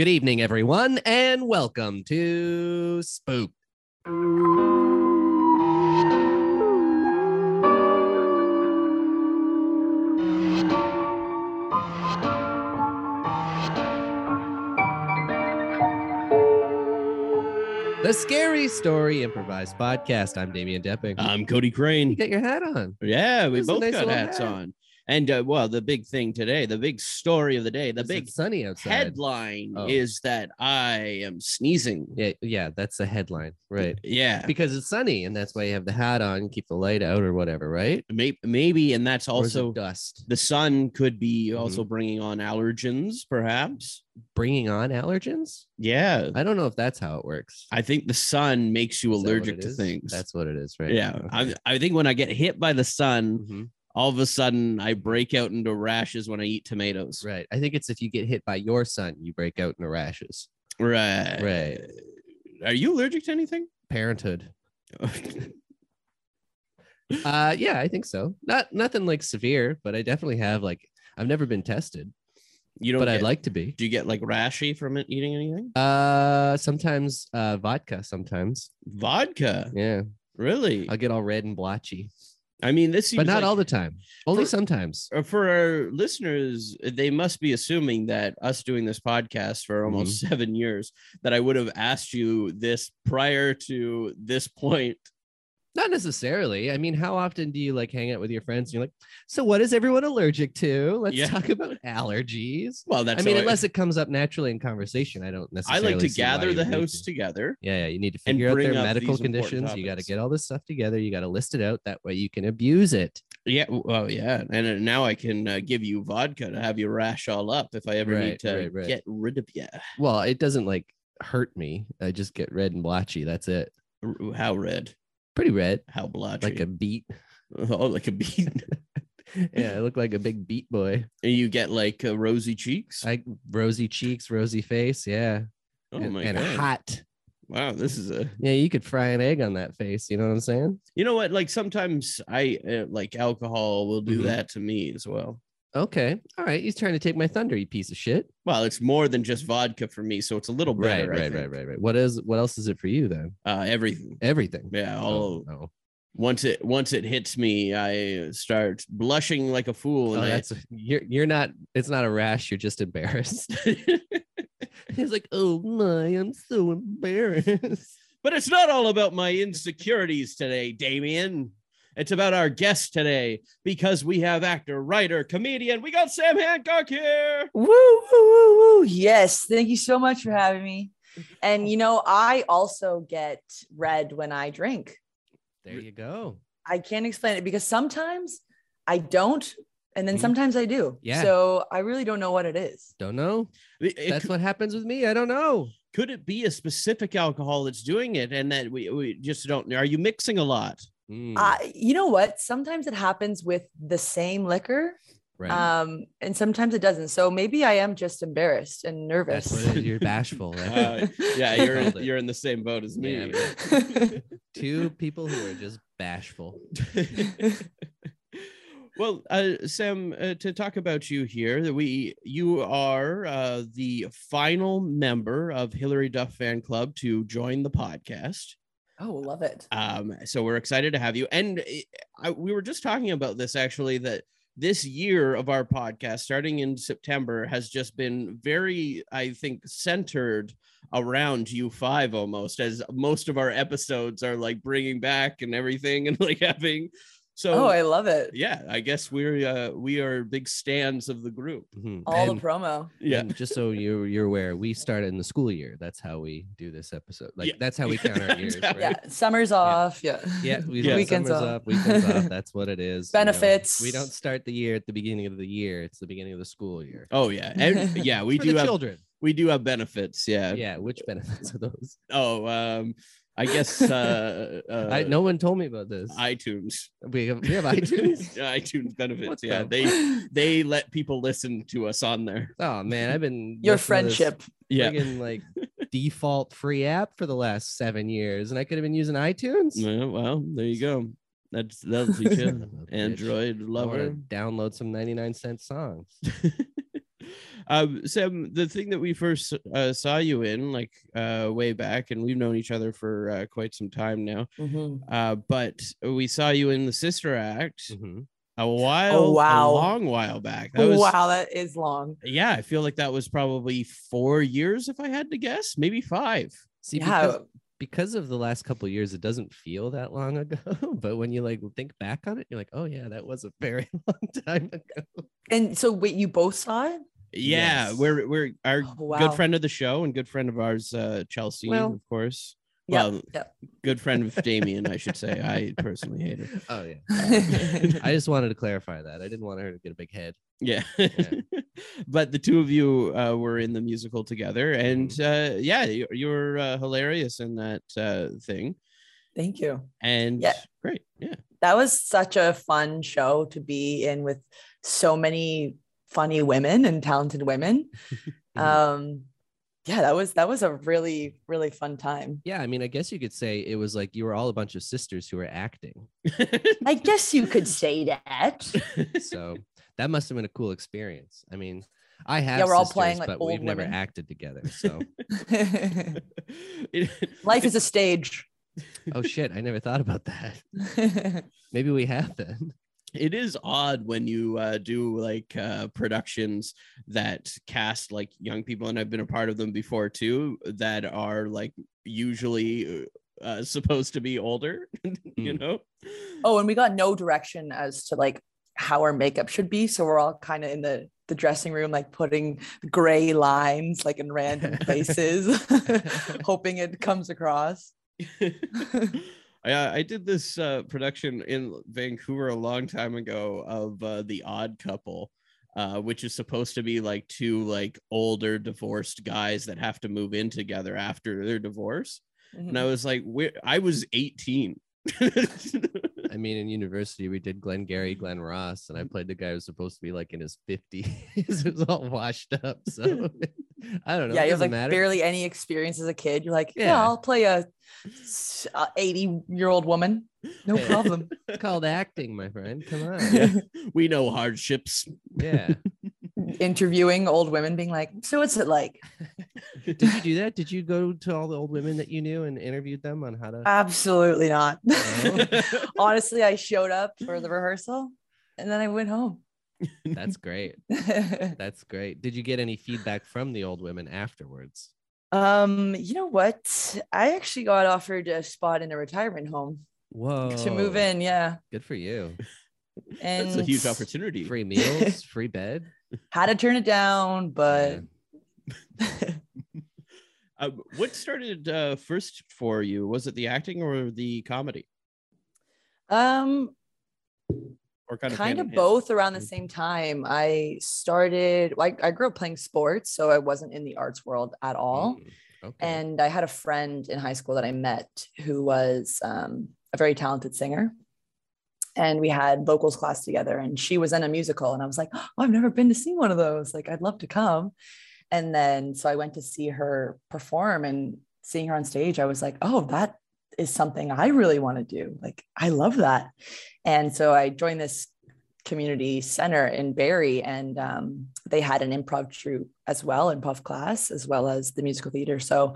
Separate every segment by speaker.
Speaker 1: Good evening, everyone, and welcome to Spook. The Scary Story Improvised Podcast. I'm Damian Depping.
Speaker 2: I'm Cody
Speaker 1: you
Speaker 2: Crane.
Speaker 1: got your hat on.
Speaker 2: Yeah, we
Speaker 1: a
Speaker 2: both
Speaker 1: nice
Speaker 2: got
Speaker 1: little
Speaker 2: hats
Speaker 1: hat.
Speaker 2: on. And uh, well, the big thing today, the big story of the day, the big
Speaker 1: sunny outside.
Speaker 2: headline
Speaker 1: Oh.
Speaker 2: is that I am sneezing.
Speaker 1: Yeah, yeah, that's the headline, right?
Speaker 2: Yeah,
Speaker 1: Because it's sunny, and that's why you have the hat on, keep the light out, or whatever, right?
Speaker 2: maybe, maybe, and that's
Speaker 1: Or is it
Speaker 2: also
Speaker 1: dust
Speaker 2: the sun could be
Speaker 1: Mm-hmm.
Speaker 2: also bringing on allergens, perhaps.
Speaker 1: bringing on allergens.
Speaker 2: Yeah,
Speaker 1: I don't know if that's how it works.
Speaker 2: I think the sun makes you
Speaker 1: Is
Speaker 2: allergic to
Speaker 1: is?
Speaker 2: things.
Speaker 1: That's what it is, right?
Speaker 2: yeah.
Speaker 1: Okay.
Speaker 2: I, I think when I get hit by the sun,
Speaker 1: Mhm.
Speaker 2: All of a sudden I break out into rashes when I eat tomatoes.
Speaker 1: Right. I think it's if you get hit by your son, you break out in rashes.
Speaker 2: Right.
Speaker 1: Right.
Speaker 2: Are you allergic to anything?
Speaker 1: Parenthood. Uh yeah, I think so. Not nothing like severe, but I definitely have like I've never been tested,
Speaker 2: you don't
Speaker 1: but I'd like to be.
Speaker 2: Do you get like rashy from it eating anything?
Speaker 1: Uh sometimes uh vodka sometimes.
Speaker 2: Vodka.
Speaker 1: Yeah.
Speaker 2: Really?
Speaker 1: I'll get all red and blotchy.
Speaker 2: I mean, this seems
Speaker 1: But not
Speaker 2: like-
Speaker 1: all the time. Only
Speaker 2: For-
Speaker 1: sometimes.
Speaker 2: uh, For our listeners, they must be assuming that us doing this podcast for almost
Speaker 1: Mm-hmm.
Speaker 2: seven years, that I would have asked you this prior to this point.
Speaker 1: Not necessarily. I mean, how often do you like hang out with your friends and you're like, so what is everyone allergic to? Let's
Speaker 2: Yeah.
Speaker 1: talk about allergies.
Speaker 2: Well, that's
Speaker 1: I mean, unless it comes up naturally in conversation, I don't necessarily.
Speaker 2: I like to gather the house
Speaker 1: to.
Speaker 2: together.
Speaker 1: Yeah, yeah, you need to figure out their medical conditions. You got to get all this stuff together. You got to list it out. That way you can abuse it.
Speaker 2: Yeah, well, yeah, and uh, now I can uh, give you vodka to have you rash all up if I ever
Speaker 1: Right,
Speaker 2: need to
Speaker 1: right, right.
Speaker 2: get rid of you.
Speaker 1: Well, it doesn't like hurt me. I just get red and blotchy. That's it.
Speaker 2: How red?
Speaker 1: Pretty red,
Speaker 2: How blotchy?
Speaker 1: like a beet.
Speaker 2: oh, like a beet.
Speaker 1: yeah, I look like a big beet boy.
Speaker 2: and you get like uh, rosy cheeks.
Speaker 1: Like rosy cheeks, rosy face. Yeah,
Speaker 2: oh
Speaker 1: and,
Speaker 2: my
Speaker 1: and
Speaker 2: god!
Speaker 1: hot.
Speaker 2: Wow, this is a.
Speaker 1: Yeah, you could fry an egg on that face. You know what I'm saying?
Speaker 2: You know what? Like sometimes I uh, like alcohol will do
Speaker 1: Mhm.
Speaker 2: that to me as well.
Speaker 1: Okay. All right. He's trying to take my thunder, you piece of shit.
Speaker 2: Well, it's more than just vodka for me, so it's a little
Speaker 1: Right,
Speaker 2: better.
Speaker 1: Right, right,
Speaker 2: think.
Speaker 1: right, right. What is what else is it for you then?
Speaker 2: Uh, everything.
Speaker 1: Everything.
Speaker 2: Yeah.
Speaker 1: Oh,
Speaker 2: All
Speaker 1: no.
Speaker 2: once it once it hits me, I start blushing like a fool.
Speaker 1: Oh,
Speaker 2: And I,
Speaker 1: that's you're you're not it's not a rash, you're just embarrassed. He's like, oh my, I'm so embarrassed.
Speaker 2: But it's not all about my insecurities today, Damien. It's about our guest today because we have actor, writer, comedian. We got Sam Hancock here.
Speaker 3: Woo, woo, woo, woo. Yes. Thank you so much for having me. And, you know, I also get red when I drink.
Speaker 1: There you go.
Speaker 3: I can't explain it because sometimes I don't. And then
Speaker 1: Mhm.
Speaker 3: sometimes I do.
Speaker 1: Yeah.
Speaker 3: So I really don't know what it is.
Speaker 1: Don't know.
Speaker 2: It- it
Speaker 1: That's
Speaker 2: could,
Speaker 1: what happens with me. I don't know.
Speaker 2: could it be a specific alcohol that's doing it and that we, we just don't are you mixing a lot?
Speaker 1: Mm,
Speaker 3: Uh, you know what? Sometimes it happens with the same liquor.
Speaker 1: right.
Speaker 3: Um, and sometimes it doesn't. So maybe I am just embarrassed and nervous.
Speaker 1: That's what it is. You're bashful. right?
Speaker 2: Uh, yeah, you're in, you're in the same boat as me.
Speaker 1: Yeah, Two people who are just bashful.
Speaker 2: well, uh, Sam, uh, to talk about you here, that we you are uh, the final member of Hilary Duff Fan Club to join the podcast.
Speaker 3: Oh, love it.
Speaker 2: Um, so we're excited to have you. And I, we were just talking about this actually that this year of our podcast, starting in September, has just been very, I think, centered around U5 almost, as most of our episodes are like bringing back and everything and like having So
Speaker 3: oh, I love it.
Speaker 2: yeah, I guess we're uh, we are big stands of the group.
Speaker 1: Mhm.
Speaker 3: All
Speaker 1: And-
Speaker 3: the promo.
Speaker 2: Yeah.
Speaker 1: and just so you're you're aware, we start in the school year. That's how we do this episode. Like
Speaker 2: Yeah.
Speaker 1: that's how we count our years, right?
Speaker 3: Yeah, summer's off. Yeah.
Speaker 1: Yeah, we
Speaker 2: Yeah.
Speaker 1: yeah.
Speaker 3: Weekends
Speaker 1: summers
Speaker 3: off.
Speaker 1: up, weekends off. That's what it is. you know.
Speaker 3: Benefits.
Speaker 1: We don't start the year at the beginning of the year. It's the beginning of the school year.
Speaker 2: Oh yeah, and yeah, we
Speaker 1: For
Speaker 2: do
Speaker 1: the
Speaker 2: have
Speaker 1: children.
Speaker 2: we do have benefits. Yeah.
Speaker 1: Yeah, which benefits are those?
Speaker 2: Oh, um, I guess uh, uh
Speaker 1: I no one told me about this.
Speaker 2: iTunes.
Speaker 1: we have we have iTunes.
Speaker 2: iTunes benefits.
Speaker 1: What
Speaker 2: yeah,
Speaker 1: the-
Speaker 2: they they let people listen to us on there.
Speaker 1: Oh man, I've been
Speaker 3: Your
Speaker 1: listening to this
Speaker 3: friendship.
Speaker 2: Yeah.
Speaker 1: friggin', like default free app for the last seven years, and I could have been using iTunes.
Speaker 2: Yeah, well, there you go. That's that's you
Speaker 1: Son
Speaker 2: can.
Speaker 1: of a bitch.
Speaker 2: Android
Speaker 1: I wanna
Speaker 2: lover.
Speaker 1: download some 99 cent songs.
Speaker 2: Um, Sam, the thing that we first uh, saw you in, like uh, way back, and we've known each other for uh, quite some time now.
Speaker 3: Mhm.
Speaker 2: Uh, but we saw you in the Sister Act
Speaker 1: Mhm.
Speaker 2: a while,
Speaker 3: Oh, wow.
Speaker 2: a long while back. That was,
Speaker 3: wow, that is long.
Speaker 2: yeah, I feel like that was probably four years, if I had to guess, maybe five.
Speaker 1: See,
Speaker 3: Yeah.
Speaker 1: because, because of the last couple of years, it doesn't feel that long ago. but when you like think back on it, you're like, oh yeah, that was a very long time ago.
Speaker 3: And so wait, you both saw it?
Speaker 2: Yeah,
Speaker 1: Yes.
Speaker 2: we're we're our
Speaker 3: Oh, wow.
Speaker 2: good friend of the show and good friend of ours, uh, Chelsea,
Speaker 1: Well,
Speaker 2: of course.
Speaker 3: Yeah.
Speaker 2: Well,
Speaker 3: yeah.
Speaker 2: good friend of Damien, I should say. I personally hate her.
Speaker 1: Oh yeah. I just wanted to clarify that. I didn't want her to get a big head.
Speaker 2: Yeah. but the two of you uh, were in the musical together, and
Speaker 1: Mm-hmm.
Speaker 2: uh, yeah, you, you were uh, hilarious in that uh, thing.
Speaker 3: Thank you.
Speaker 2: And
Speaker 3: Yeah.
Speaker 2: great. Yeah.
Speaker 3: That was such a fun show to be in with so many funny women and talented women. Um yeah, that was that was a really really fun time.
Speaker 1: Yeah, I mean, I guess you could say it was like you were all a bunch of sisters who were acting.
Speaker 3: I guess you could say that.
Speaker 1: So that must have been a cool experience. I mean, I have
Speaker 3: Yeah, we're all
Speaker 1: sisters,
Speaker 3: playing, like,
Speaker 1: but
Speaker 3: old
Speaker 1: we've never acted together. So
Speaker 3: Life is a stage.
Speaker 1: oh shit, I never thought about that. Maybe we have then.
Speaker 2: It is odd when you uh, do like uh, productions that cast like young people and i've been a part of them before too that are like usually uh, supposed to be older you
Speaker 1: Mm.
Speaker 2: know
Speaker 3: oh, and we got no direction as to like how our makeup should be. So we're all kind of in the the dressing room, like putting gray lines like in random places, hoping it comes across.
Speaker 2: I, I did this uh, production in Vancouver a long time ago of uh, The Odd Couple, uh, which is supposed to be like two like older divorced guys that have to move in together after their divorce. And I was like, I was 18.
Speaker 1: I mean, in university, we did Glengarry, Glen Ross, and I played the guy who was supposed to be like in his 50s. it was all washed up. So I don't know.
Speaker 3: yeah,
Speaker 1: it
Speaker 3: you have like
Speaker 1: matter.
Speaker 3: barely any experience as a kid. You're like, yeah,
Speaker 1: Yeah.
Speaker 3: I'll play a 80 year old woman. No
Speaker 1: Yeah.
Speaker 3: problem.
Speaker 1: Called acting, my friend. Come on.
Speaker 2: yeah, we know hardships.
Speaker 1: yeah.
Speaker 3: Interviewing old women, being like, so what's it like?
Speaker 1: Did you do that? Did you go to all the old women that you knew and interviewed them on how to?
Speaker 3: Absolutely not.
Speaker 1: No?
Speaker 3: Honestly, I showed up for the rehearsal and then I went home.
Speaker 1: That's great. That's great. Did you get any feedback from the old women afterwards?
Speaker 3: um, you know what? I actually got offered a spot in a retirement home
Speaker 1: Whoa.
Speaker 3: to move in. Yeah.
Speaker 1: Good for you.
Speaker 3: And
Speaker 2: That's a huge opportunity.
Speaker 1: Free meals, free bed.
Speaker 3: Had to turn it down, but
Speaker 2: Uh, what started uh, first for you? Was it the acting or the comedy?
Speaker 3: um
Speaker 2: Or kind of
Speaker 3: kind of
Speaker 2: hand?
Speaker 3: both around the
Speaker 1: Mm.
Speaker 3: same time. I started like I grew up playing sports, so I wasn't in the arts world at all.
Speaker 1: Mm, Okay.
Speaker 3: And I had a friend in high school that I met who was um, a very talented singer. And we had vocals class together, and she was in a musical. And I was like, oh, I've never been to see one of those. Like, I'd love to come. And then, so I went to see her perform, and seeing her on stage, I was like, oh, that is something I really want to do. Like, I love that. And so I joined this community center in Barrie, and um, they had an improv troupe as well, improv class, as well as the musical theater. So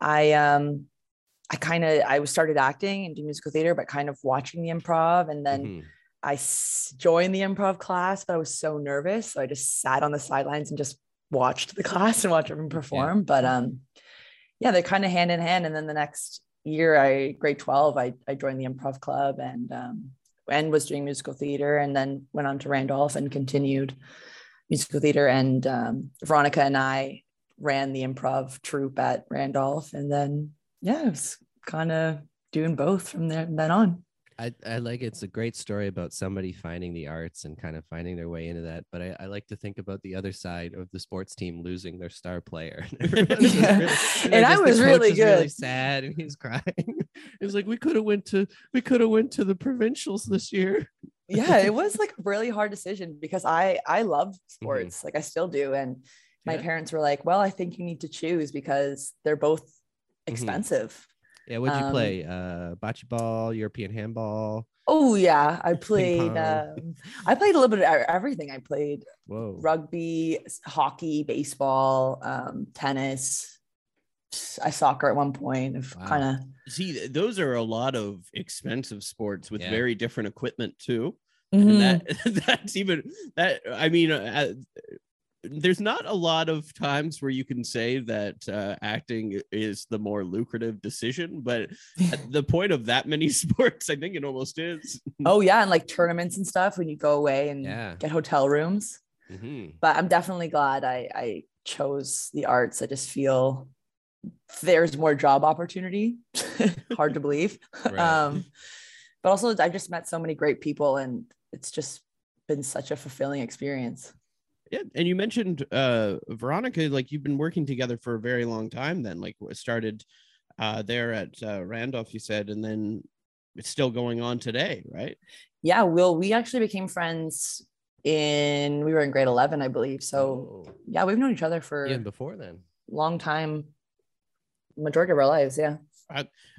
Speaker 3: I um I kind of I started acting and do musical theater, but kind of watching the improv, and then
Speaker 1: Mhm.
Speaker 3: I s- joined the improv class, but I was so nervous, so I just sat on the sidelines and just watched the class and watched everyone perform. But um, yeah, they're kind of hand in hand. And then the next year, I grade twelve, I I joined the improv club and um, and was doing musical theater and then went on to Randolph and continued musical theater. And um, Veronica and I ran the improv troupe at Randolph. And then, yeah, it was kind of doing both from there then on.
Speaker 1: I, I like it's a great story about somebody finding the arts and kind of finding their way into that. But I, I like to think about the other side of the sports team losing their star player.
Speaker 3: Yeah. And I was really
Speaker 1: was really sad and he's crying. It was like we could have went to we could have went to the provincials this year.
Speaker 3: yeah, it was like a really hard decision because I I love mm-hmm. sports, like I still do. And my
Speaker 1: Yeah.
Speaker 3: parents were like, "Well, I think you need to choose because they're both mm-hmm. expensive."
Speaker 1: Yeah, what'd you
Speaker 3: Um,
Speaker 1: play? Uh bocce ball, European handball.
Speaker 3: Oh yeah, I played. Um, I played a little bit of everything. I played
Speaker 1: Whoa.
Speaker 3: rugby, hockey, baseball, um, tennis. I soccer at one point. Of
Speaker 1: Wow.
Speaker 3: kind of.
Speaker 2: See, those are a lot of expensive sports with
Speaker 1: Yeah.
Speaker 2: very different equipment too.
Speaker 3: Mm-hmm.
Speaker 2: And that that's even that. I mean, uh, there's not a lot of times where you can say that uh, acting is the more lucrative decision, but at the point of that many sports, I think it almost is.
Speaker 3: oh yeah, and like tournaments and stuff when you go away and
Speaker 1: Yeah.
Speaker 3: get hotel rooms.
Speaker 1: Mhm.
Speaker 3: But I'm definitely glad I I chose the arts. I just feel there's more job opportunity. Hard to believe.
Speaker 1: Right.
Speaker 3: Um, but also I just met so many great people, and it's just been such a fulfilling experience.
Speaker 2: Yeah, and you mentioned uh Veronica, like you've been working together for a very long time. Then, like, started uh there at uh, Randolph, you said, and then it's still going on today, right?
Speaker 3: Yeah, Will, we actually became friends in we were in grade 11, I believe. So
Speaker 1: Oh,
Speaker 3: yeah, we've known each other for
Speaker 1: even before then.
Speaker 3: long time, majority of our lives. Yeah.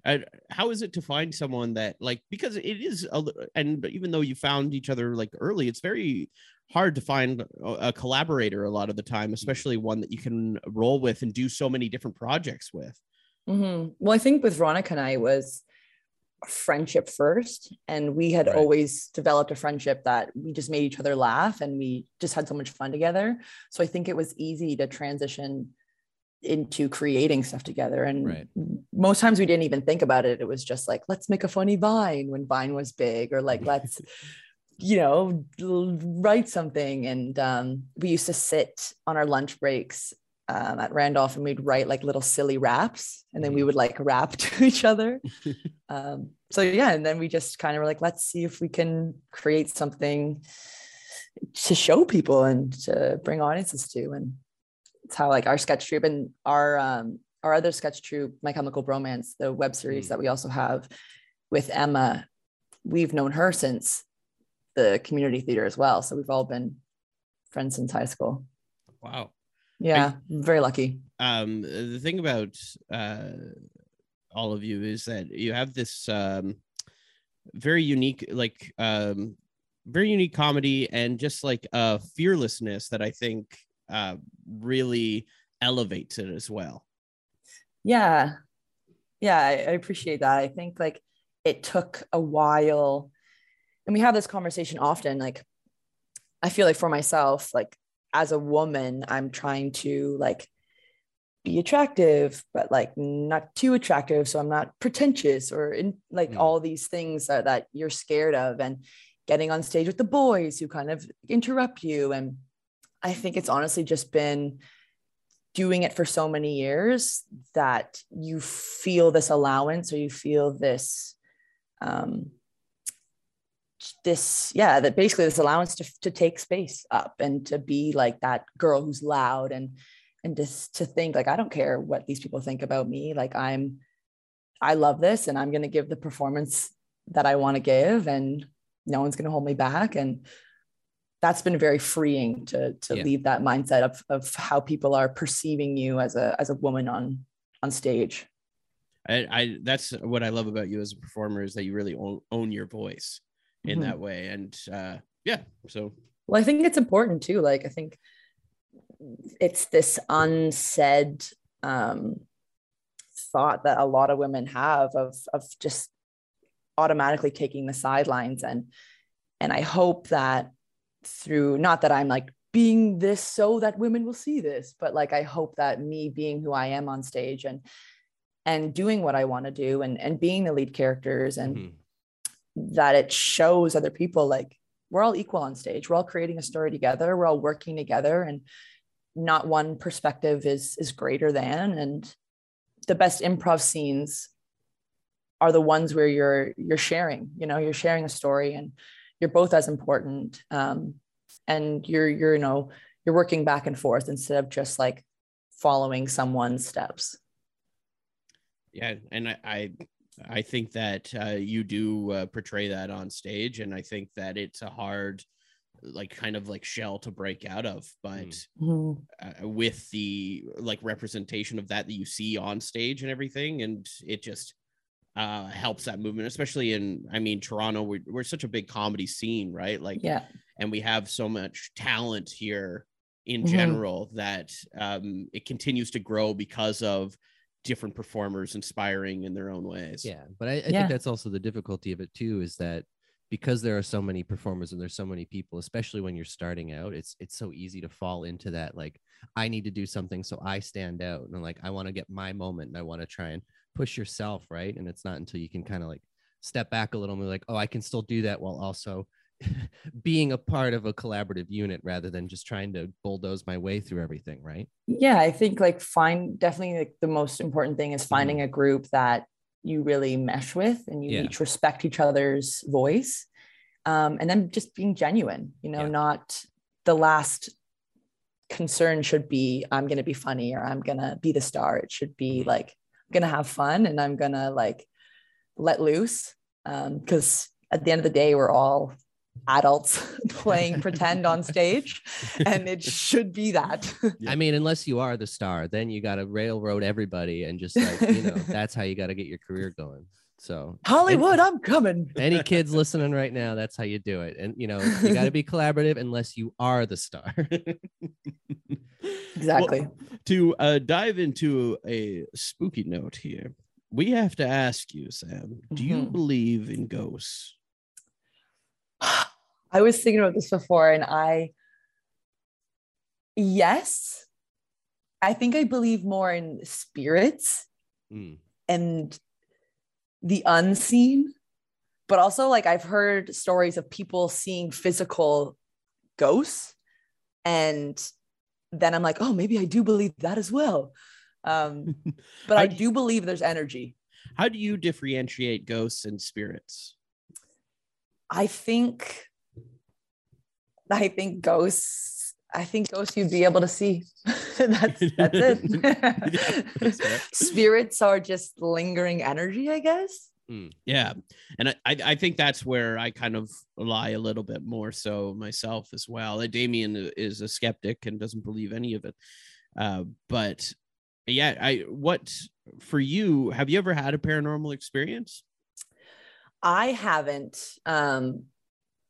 Speaker 2: And how is it to find someone that like because it is a, and even though you found each other like early, it's very hard to find a, collaborator a lot of the time, especially one that you can roll with and do so many different projects with.
Speaker 3: Mhm. Well, I think with Veronica and I it was friendship first, and we had
Speaker 1: Right.
Speaker 3: always developed a friendship that we just made each other laugh, and we just had so much fun together. So I think it was easy to transition into creating stuff together. And
Speaker 1: Right.
Speaker 3: most times we didn't even think about it. It was just like, let's make a funny Vine when Vine was big, or like let's you know write something. And um, we used to sit on our lunch breaks um, at Randolph and we'd write like little silly raps and then we
Speaker 1: Mhm.
Speaker 3: would like rap to each other. um, so yeah, and then we just kind of were like, let's see if we can create something to show people and to bring audiences to. And it's how like our sketch troupe and our um, our other sketch troupe, My Chemical Bromance, the web series
Speaker 1: Mm.
Speaker 3: that we also have with Emma, we've known her since the community theater as well. So we've all been friends since high school.
Speaker 2: Wow.
Speaker 3: Yeah, very lucky.
Speaker 2: um the thing about uh all of you is that you have this um very unique like um very unique comedy and just like uh fearlessness that i think uh really elevates it as well
Speaker 3: Yeah. Yeah, I, I appreciate that. I think like it took a while, and we have this conversation often. Like, I feel like for myself, like as a woman, I'm trying to like be attractive, but like not too attractive. So I'm not pretentious or in like
Speaker 1: Mm.
Speaker 3: all these things that, that you're scared of and getting on stage with the boys who kind of interrupt you. And I think it's honestly just been doing it for so many years that you feel this allowance or you feel this um this yeah that basically this allowance to, to take space up and to be like that girl who's loud and and just to think like i don't care what these people think about me. Like i'm i love this and i'm going to give the performance that i want to give and no one's going to hold me back. And that's been very freeing to to
Speaker 1: Yeah.
Speaker 3: leave that mindset of of how people are perceiving you as a as a woman on on stage.
Speaker 2: I, I that's what i love about you as a performer is that you really own, own your voice in
Speaker 3: Mhm.
Speaker 2: that way and uh yeah so
Speaker 3: Well, I think it's important too. Like, I think it's this unsaid um, thought that a lot of women have of of just automatically taking the sidelines, and and I hope that through not that I'm like being this so that women will see this, but like I hope that me being who I am on stage and and doing what I want to do and and being the lead characters and
Speaker 1: Mhm.
Speaker 3: That it shows other people like we're all equal on stage. We're all creating a story together. We're all working together and not one perspective is is greater than and the best improv scenes are the ones where you're you're sharing you know you're sharing a story and you're both as important um, and you're you're you know you're working back and forth instead of just like following someone's steps
Speaker 2: yeah and i i, I think that uh, you do uh, portray that on stage and i think that it's a hard like kind of like shell to break out of but
Speaker 3: mm-hmm.
Speaker 2: uh, with the like representation of that that you see on stage and everything and it just uh helps that movement especially in i mean toronto we're, we're such a big comedy scene right like
Speaker 3: yeah
Speaker 2: and we have so much talent here in
Speaker 3: Mhm.
Speaker 2: general that um it continues to grow because of different performers inspiring in their own ways
Speaker 1: Yeah, but I, I
Speaker 3: Yeah.
Speaker 1: think that's also the difficulty of it too, is that because there are so many performers and there's so many people, especially when you're starting out, it's it's so easy to fall into that like I need to do something so I stand out and like I want to get my moment and I want to try and push yourself, right? And it's not until you can kind of like step back a little and be like, oh, I can still do that while also being a part of a collaborative unit rather than just trying to bulldoze my way through everything, right?
Speaker 3: yeah i think like find definitely like the most important thing is finding a group that you really mesh with and you
Speaker 1: Yeah.
Speaker 3: each respect each other's voice um, and then just being genuine you know
Speaker 1: Yeah.
Speaker 3: not the last concern should be i'm going to be funny or i'm going to be the star it should be
Speaker 1: Mhm.
Speaker 3: like i'm going to have fun and i'm going to like let loose because at the end of the day we're all adults playing pretend on stage and it should be that
Speaker 1: I mean, unless you are the star, then you got to railroad everybody and just like, you know, that's how you got to get your career going. So,
Speaker 3: hollywood i'm coming
Speaker 1: any kids listening right now, that's how you do it. And, you know, you got to be collaborative unless you are the star.
Speaker 3: exactly
Speaker 2: Well, to uh, dive into a spooky note here, we have to ask you, Sam, do you
Speaker 3: Mhm.
Speaker 2: believe in ghosts?
Speaker 3: I was thinking about this before, and I, yes, I think I believe more in spirits
Speaker 1: Mm,
Speaker 3: and the unseen, but also like I've heard stories of people seeing physical ghosts, and then I'm like, oh, maybe I do believe that as well. Um, but I
Speaker 2: do
Speaker 3: do believe there's energy.
Speaker 2: How do you differentiate ghosts and spirits?
Speaker 3: I think I think ghosts I think ghosts you'd be able to see. that's that's
Speaker 2: Yeah,
Speaker 3: it.
Speaker 2: that's.
Speaker 3: Spirits are just lingering energy, I guess.
Speaker 2: Yeah, and I, I I think that's where I kind of lie a little bit more so myself as well. Damien is a skeptic and doesn't believe any of it, uh, but yeah, I what for you? Have you ever had a paranormal experience?
Speaker 3: I haven't um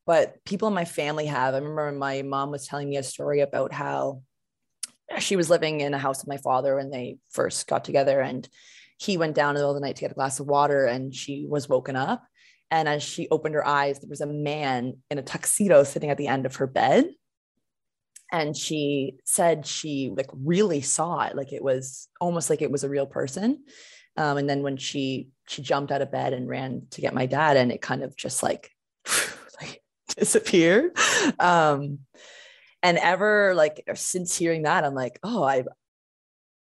Speaker 3: but people in my family have. I remember my mom was telling me a story about how she was living in a house with my father when they first got together and he went down in the middle of the night to get a glass of water and she was woken up. And as she opened her eyes there was a man in a tuxedo sitting at the end of her bed. And she said she like really saw it like it was almost like it was a real person. Um, and then when she she jumped out of bed and ran to get my dad and it kind of just like like disappeared um and ever like since hearing that i'm like oh i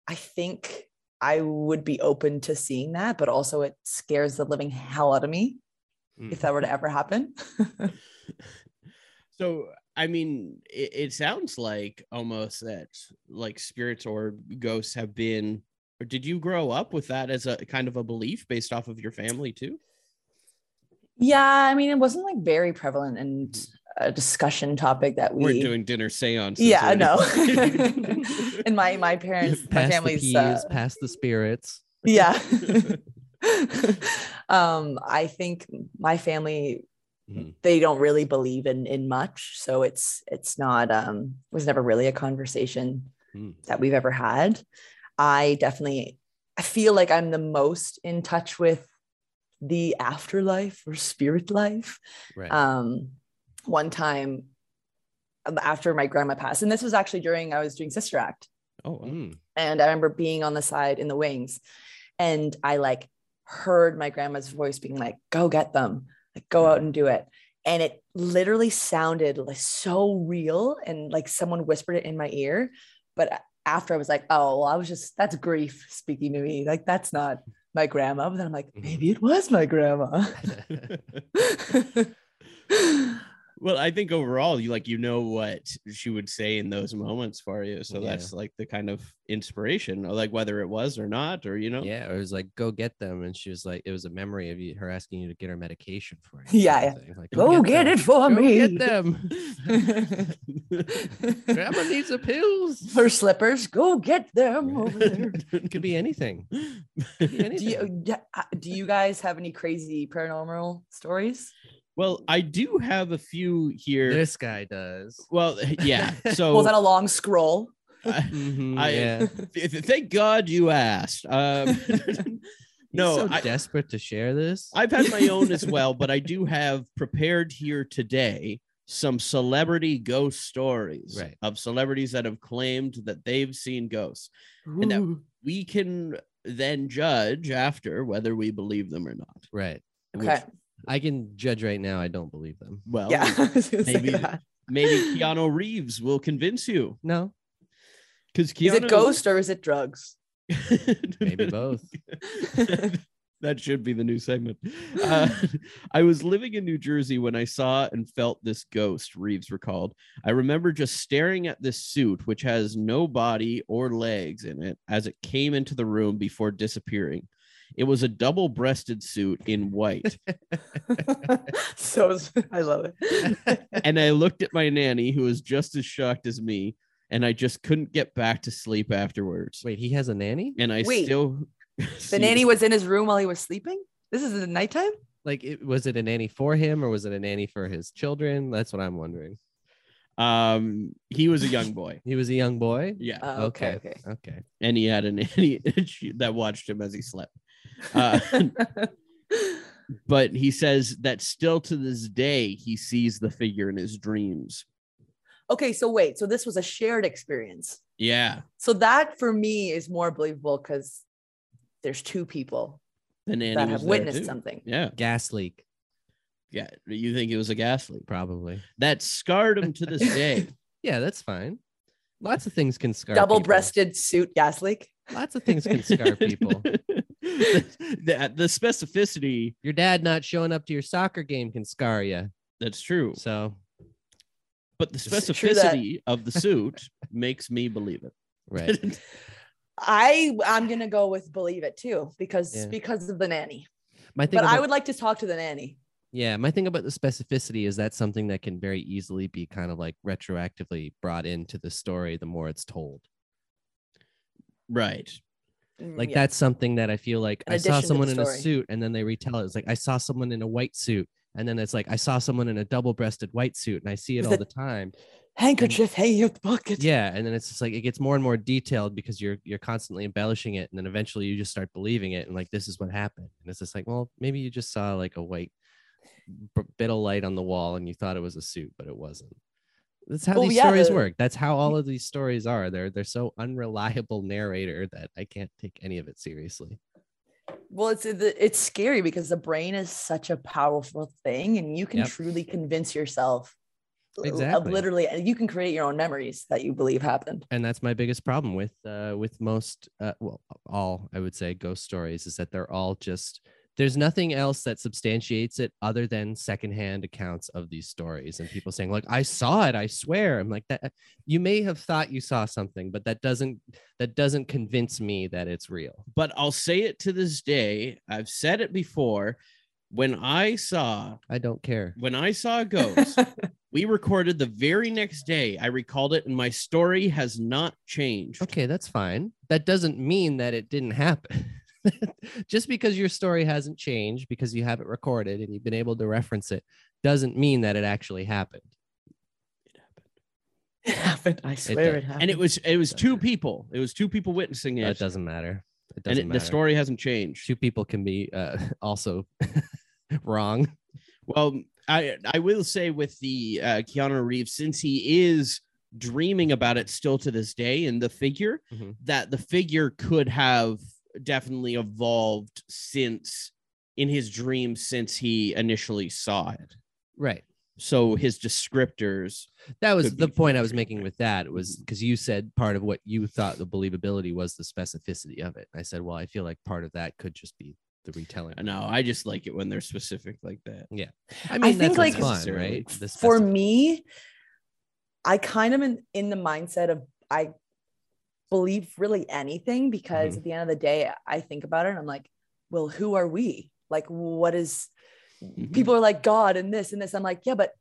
Speaker 3: i think i would be open to seeing that but also it scares the living hell out of me
Speaker 1: mm.
Speaker 3: if that were to ever happen
Speaker 2: So I mean, it, it sounds like almost that like spirits or ghosts have been. Or did you grow up with that as a kind of a belief based off of your family too?
Speaker 3: yeah i mean it wasn't like very prevalent and a discussion topic that we
Speaker 2: We weren't doing dinner seances.
Speaker 3: yeah
Speaker 2: or
Speaker 3: i know
Speaker 2: anything.
Speaker 3: and my my parents my
Speaker 1: pass the
Speaker 3: family's
Speaker 1: peas,
Speaker 3: uh,
Speaker 1: pass the spirits.
Speaker 3: yeah um i think my family
Speaker 1: Mhm.
Speaker 3: they don't really believe in in much so it's it's not um was never really a conversation
Speaker 1: Mm.
Speaker 3: that we've ever had i definitely i feel like i'm the most in touch with the afterlife or spirit life
Speaker 1: Right.
Speaker 3: um one time after my grandma passed and this was actually during i was doing sister act
Speaker 2: oh.
Speaker 1: Mm,
Speaker 3: and I remember being on the side in the wings and I like heard my grandma's voice being like, go get them. like go out and do it. And it literally sounded like so real and like someone whispered it in my ear. But after I was like, oh, well, I was just that's grief speaking to me. Like that's not my grandma. But then I'm like,
Speaker 1: Mhm.
Speaker 3: maybe it was my grandma.
Speaker 2: well, I think overall, you like you know what she would say in those moments for you, so
Speaker 1: Yeah.
Speaker 2: that's like the kind of inspiration, like whether it was or not, or you know,
Speaker 1: yeah, it was like go get them, and she was like, it was a memory of you, her asking you to get her medication for you.
Speaker 3: Yeah,
Speaker 1: kind of thing. Like,
Speaker 3: Go get
Speaker 1: them.
Speaker 3: it for
Speaker 1: Go
Speaker 3: me.
Speaker 1: Get them. Grandma needs the pills.
Speaker 3: Her slippers, go get them over there.
Speaker 1: It could be anything. Could be
Speaker 3: do you uh, do you guys have any crazy paranormal stories?
Speaker 2: Well, I do have a few here.
Speaker 1: This guy does.
Speaker 2: well, yeah. So
Speaker 3: Was that a long scroll?
Speaker 2: I-
Speaker 1: Mhm,
Speaker 2: I-
Speaker 1: yeah.
Speaker 2: th- th- thank God you asked. Um, no,
Speaker 1: so
Speaker 2: I,
Speaker 1: desperate to share this.
Speaker 2: I've had my own as well, but I do have prepared here today some celebrity ghost stories
Speaker 1: Right.
Speaker 2: of celebrities that have claimed that they've seen ghosts. And that- We can then judge after whether we believe them or not.
Speaker 1: right.
Speaker 2: which-
Speaker 3: Okay.
Speaker 1: I can judge right now. I don't believe them.
Speaker 2: well,
Speaker 3: Yeah. I was gonna say
Speaker 2: maybe- maybe Keanu Reeves will convince you
Speaker 1: No,
Speaker 2: because
Speaker 3: Is it ghost or is it drugs?
Speaker 1: maybe both.
Speaker 2: that should be the new segment. Uh, I was living in New Jersey when I saw and felt this ghost, Reeves recalled. I remember just staring at this suit, which has no body or legs in it, as it came into the room before disappearing. It was a double breasted suit in white.
Speaker 3: so I love it.
Speaker 2: and I looked at my nanny, who was just as shocked as me, and I just couldn't get back to sleep afterwards.
Speaker 1: Wait, he has a nanny?
Speaker 2: And I
Speaker 3: Wait.
Speaker 2: still.
Speaker 3: the nanny was in his room while he was sleeping. This is the nighttime.
Speaker 1: Like, it, was it a nanny for him or was it a nanny for his children? That's what I'm wondering.
Speaker 2: Um, he was a young boy.
Speaker 1: He was a young boy.
Speaker 2: Yeah.
Speaker 3: Oh, okay. Okay.
Speaker 1: Okay.
Speaker 2: and he had a nanny that watched him as he slept. Uh, but he says that still to this day he sees the figure in his dreams.
Speaker 3: okay. So wait. So this was a shared experience.
Speaker 2: Yeah,
Speaker 3: So that for me is more believable because there's two people
Speaker 2: the nanny
Speaker 3: that have witnessed
Speaker 2: too.
Speaker 3: something.
Speaker 2: Yeah,
Speaker 1: Gas leak,
Speaker 2: yeah. You think it was a gas leak?
Speaker 1: probably.
Speaker 2: That scarred him to this day.
Speaker 1: Yeah, that's fine. Lots of things can scar
Speaker 3: Double
Speaker 1: people.
Speaker 3: breasted suit gas leak.
Speaker 1: Lots of things can scar people.
Speaker 2: the, the, the specificity.
Speaker 1: Your dad not showing up to your soccer game can scar you.
Speaker 2: That's true,
Speaker 1: So,
Speaker 2: but the
Speaker 3: It's true that-
Speaker 2: specificity of the suit makes me believe it.
Speaker 1: right.
Speaker 3: I I'm gonna go with believe it too because
Speaker 1: Yeah.
Speaker 3: because of the nanny.
Speaker 1: My thing
Speaker 3: But I would like to talk to the nanny.
Speaker 1: Yeah, my thing about the specificity is that's something that can very easily be kind of like retroactively brought into the story the more it's told.
Speaker 2: right.
Speaker 3: Mm,
Speaker 1: Like
Speaker 3: yeah.
Speaker 1: that's something that I feel like
Speaker 3: In
Speaker 1: I saw
Speaker 3: addition to the
Speaker 1: someone in a suit and then they retell it. It's like I saw someone in a white suit and then it's like I saw someone in a double-breasted white suit and I see it
Speaker 3: With
Speaker 1: all the time.
Speaker 3: handkerchief hanging out the pocket.
Speaker 1: Yeah, and then it's just like it gets more and more detailed because you're you're constantly embellishing it and then eventually you just start believing it and like this is what happened. And it's just like, well, maybe you just saw like a white bit of light on the wall and you thought it was a suit, but it wasn't. That's how
Speaker 3: Well,
Speaker 1: these
Speaker 3: yeah,
Speaker 1: stories
Speaker 3: the-
Speaker 1: work. That's how all of these stories are. They're they're so unreliable narrator that I can't take any of it seriously.
Speaker 3: Well, it's it's scary because the brain is such a powerful thing, and you can
Speaker 1: Yep.
Speaker 3: truly convince yourself. Of
Speaker 1: Exactly.
Speaker 3: literally, you can create your own memories that you believe happened.
Speaker 1: and that's my biggest problem with uh with most uh well all i would say ghost stories is that they're all just there's nothing else that substantiates it other than secondhand accounts of these stories and people saying like i saw it i swear i'm like that uh, you may have thought you saw something but that doesn't that doesn't convince me that it's real
Speaker 2: but I'll say it to this day. I've said it before. When I saw
Speaker 1: i don't care
Speaker 2: when I saw a ghost, we recorded the very next day. I recalled it, and my story has not changed.
Speaker 1: okay that's fine that doesn't mean that it didn't happen just because your story hasn't changed because you have it recorded and you've been able to reference it doesn't mean that it actually happened
Speaker 3: it happened. It happened. I swear
Speaker 1: did.
Speaker 3: it, happened.
Speaker 2: And it was it was two people. It was two people witnessing
Speaker 1: that
Speaker 2: it,
Speaker 1: doesn't matter it doesn't
Speaker 2: it,
Speaker 1: matter
Speaker 2: the story hasn't changed.
Speaker 1: two people can be uh, also wrong
Speaker 2: Well, I I will say with the uh, Keanu Reeves, since he is dreaming about it still to this day, and the figure
Speaker 1: Mhm.
Speaker 2: that the figure could have definitely evolved since in his dream since he initially saw it.
Speaker 1: right.
Speaker 2: So his descriptors,
Speaker 1: That was the point I was making with that was mm-hmm. because you said part of what you thought the believability was the specificity of it. I said, well, I feel like part of that could just be the retelling.
Speaker 2: no, I just like it when they're specific like that. Yeah.
Speaker 1: I mean, I
Speaker 3: think,
Speaker 1: that's
Speaker 3: like,
Speaker 1: what's fun, right? The
Speaker 3: for me, I kind of in, in the mindset of I believe really anything because
Speaker 1: Mhm.
Speaker 3: at the end of the day, I think about it and I'm like, well, who are we? Like, what is
Speaker 2: Mhm.
Speaker 3: people are like God and this and this. I'm like, yeah, but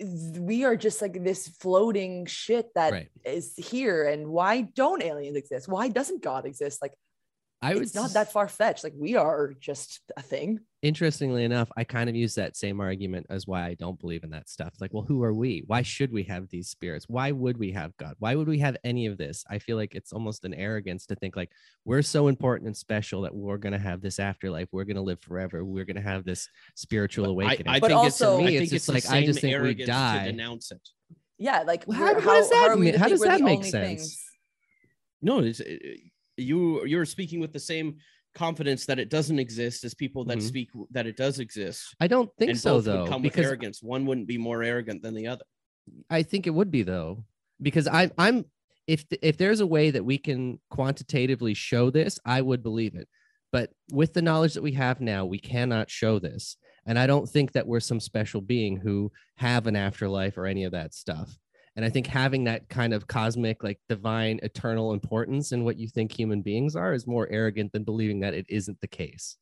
Speaker 3: we are just like this floating shit that is
Speaker 1: Right.
Speaker 3: here. And why don't aliens exist? Why doesn't God exist? Like,
Speaker 1: I would
Speaker 3: it's not that far fetched. Like, we are just a thing.
Speaker 1: interestingly enough, I kind of use that same argument as why I don't believe in that stuff. Like, well, who are we? Why should we have these spirits? Why would we have God? Why would we have any of this? I feel like it's almost an arrogance to think like we're so important and special that we're going to have this afterlife. We're going to live forever. We're going to have this spiritual
Speaker 2: But
Speaker 1: awakening.
Speaker 2: I
Speaker 3: But
Speaker 2: think
Speaker 3: also-
Speaker 2: it's,
Speaker 1: To
Speaker 2: I
Speaker 1: me,
Speaker 2: think
Speaker 1: it's
Speaker 2: it's,
Speaker 1: like, I just think we
Speaker 2: arrogance
Speaker 1: die.
Speaker 2: to denounce it.
Speaker 3: Yeah. Like,
Speaker 1: Well,
Speaker 3: we're-
Speaker 1: how- does that
Speaker 3: are we
Speaker 1: mean? How does that make sense?
Speaker 3: things?
Speaker 2: No, it's uh, you. You're speaking with the same confidence that it doesn't exist as people that
Speaker 1: Mhm.
Speaker 2: speak that it does exist.
Speaker 1: I don't think
Speaker 2: and
Speaker 1: so though,
Speaker 2: come with
Speaker 1: because
Speaker 2: arrogance. One wouldn't be more arrogant than the other.
Speaker 1: I think it would be though, because I, I'm if if there's a way that we can quantitatively show this, I would believe it. But with the knowledge that we have now, we cannot show this, and I don't think that we're some special being who have an afterlife or any of that stuff. And I think having that kind of cosmic, like divine, eternal importance in what you think human beings are is more arrogant than believing that it isn't the case.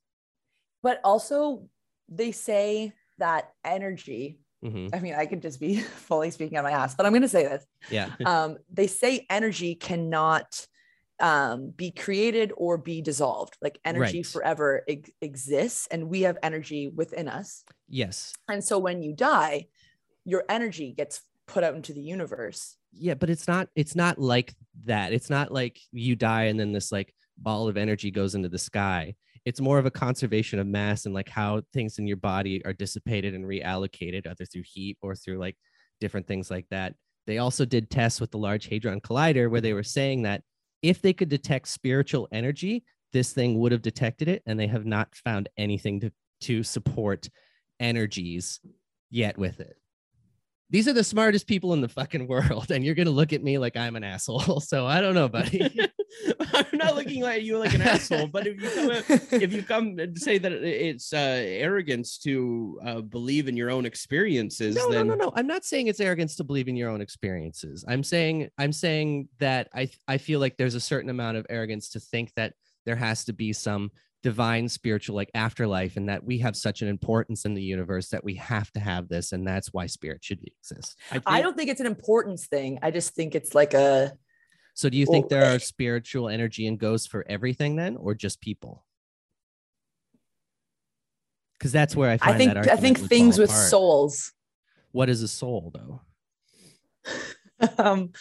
Speaker 3: But also, they say that energy,
Speaker 1: Mhm.
Speaker 3: I mean, I could just be fully speaking on my ass, but I'm going to say this.
Speaker 1: Yeah.
Speaker 3: Um, they say energy cannot um, be created or be dissolved. Like energy
Speaker 1: Right.
Speaker 3: forever ex- exists, and we have energy within us.
Speaker 1: Yes.
Speaker 3: And so when you die, your energy gets put out into the universe.
Speaker 1: yeah but it's not it's not like that. It's not like you die and then this like ball of energy goes into the sky. It's more of a conservation of mass and like how things in your body are dissipated and reallocated either through heat or through like different things like that. They also did tests with the large hadron collider where they were saying that if they could detect spiritual energy this thing would have detected it and they have not found anything to to support energies yet with it these are the smartest people in the fucking world and you're gonna look at me like i'm an asshole. So i don't know buddy.
Speaker 2: I'm not looking at you like an asshole, but if you come if you come and say that it's uh, arrogance to uh, believe in your own experiences,
Speaker 1: no no no no. I'm not saying it's arrogance to believe in your own experiences. I'm saying i'm saying that i i feel like there's a certain amount of arrogance to think that there has to be some divine spiritual like afterlife and that we have such an importance in the universe that we have to have this and that's why spirit should exist
Speaker 2: I, think,
Speaker 3: I don't think it's an importance thing. I just think it's like a
Speaker 1: so do you think
Speaker 3: Well,
Speaker 1: there are spiritual energy and ghosts for everything then or just people because that's where i find
Speaker 3: I think
Speaker 1: that
Speaker 3: I think things with
Speaker 1: apart.
Speaker 3: souls.
Speaker 1: what is a soul though
Speaker 3: um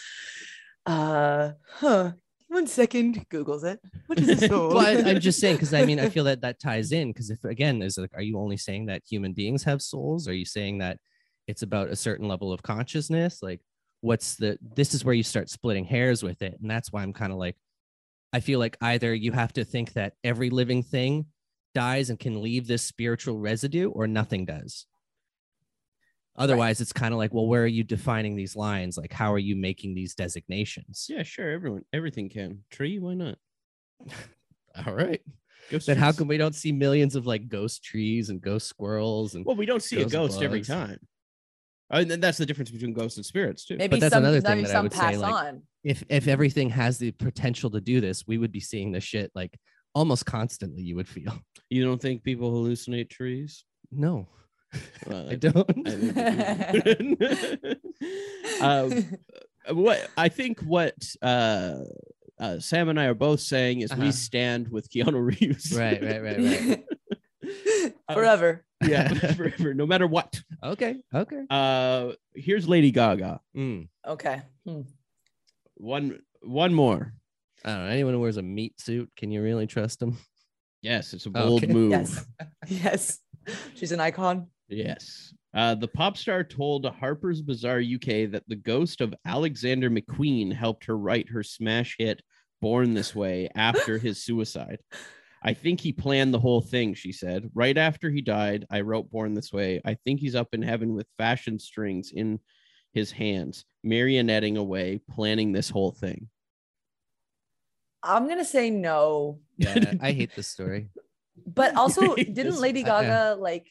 Speaker 3: uh huh. One second, Google's it. What is this soul?
Speaker 1: well, I, am just saying because I mean I feel that that ties in because if again is like are you only saying that human beings have souls? Are you saying that it's about a certain level of consciousness? Like what's the this is where you start splitting hairs with it, and that's why I'm kind of like I feel like either you have to think that every living thing dies and can leave this spiritual residue, or nothing does. Otherwise, it's kind of like, well, where are you defining these lines? Like, how are you making these designations?
Speaker 2: yeah, sure, everyone, everything can tree. Why not?
Speaker 1: All right.
Speaker 2: Ghost
Speaker 1: then how
Speaker 2: trees.
Speaker 1: come we don't see millions of like ghost trees and ghost squirrels and
Speaker 2: Well, we don't see a
Speaker 1: ghost
Speaker 2: ghost every time. Uh, And then that's the difference between ghosts and spirits too.
Speaker 3: maybe
Speaker 1: that's
Speaker 3: some,
Speaker 1: another thing
Speaker 3: maybe
Speaker 1: that I
Speaker 3: some
Speaker 1: would say,
Speaker 3: pass
Speaker 1: like,
Speaker 3: on.
Speaker 1: if if everything has the potential to do this we would be seeing this shit like almost constantly you would feel
Speaker 2: You don't think people hallucinate trees?
Speaker 1: no
Speaker 2: Well,
Speaker 1: i don't
Speaker 2: I think they um, what I think what uh, uh, Sam and I are both saying is
Speaker 1: Uh-huh.
Speaker 2: we stand with Keanu Reeves.
Speaker 1: right right right right
Speaker 3: Forever.
Speaker 2: yeah, forever, no matter what.
Speaker 1: okay okay
Speaker 2: Uh, here's Lady Gaga.
Speaker 1: Mm.
Speaker 3: Okay. Hmm.
Speaker 2: One, one more.
Speaker 1: i don't know anyone who wears a meat suit can you really trust them
Speaker 2: Yes, it's a bold
Speaker 1: Okay.
Speaker 2: move.
Speaker 3: Yes. Yes. She's an icon.
Speaker 2: Yes. Uh, the pop star told Harper's Bazaar UK that the ghost of Alexander McQueen helped her write her smash hit Born This Way after his suicide. I think he planned the whole thing, she said. Right after he died, I wrote Born This Way. I think he's up in heaven with fashion strings in his hands, marionetting away, planning this whole thing.
Speaker 3: I'm gonna say no,
Speaker 1: Yeah, I hate this story.
Speaker 3: but also didn't Lady Gaga like?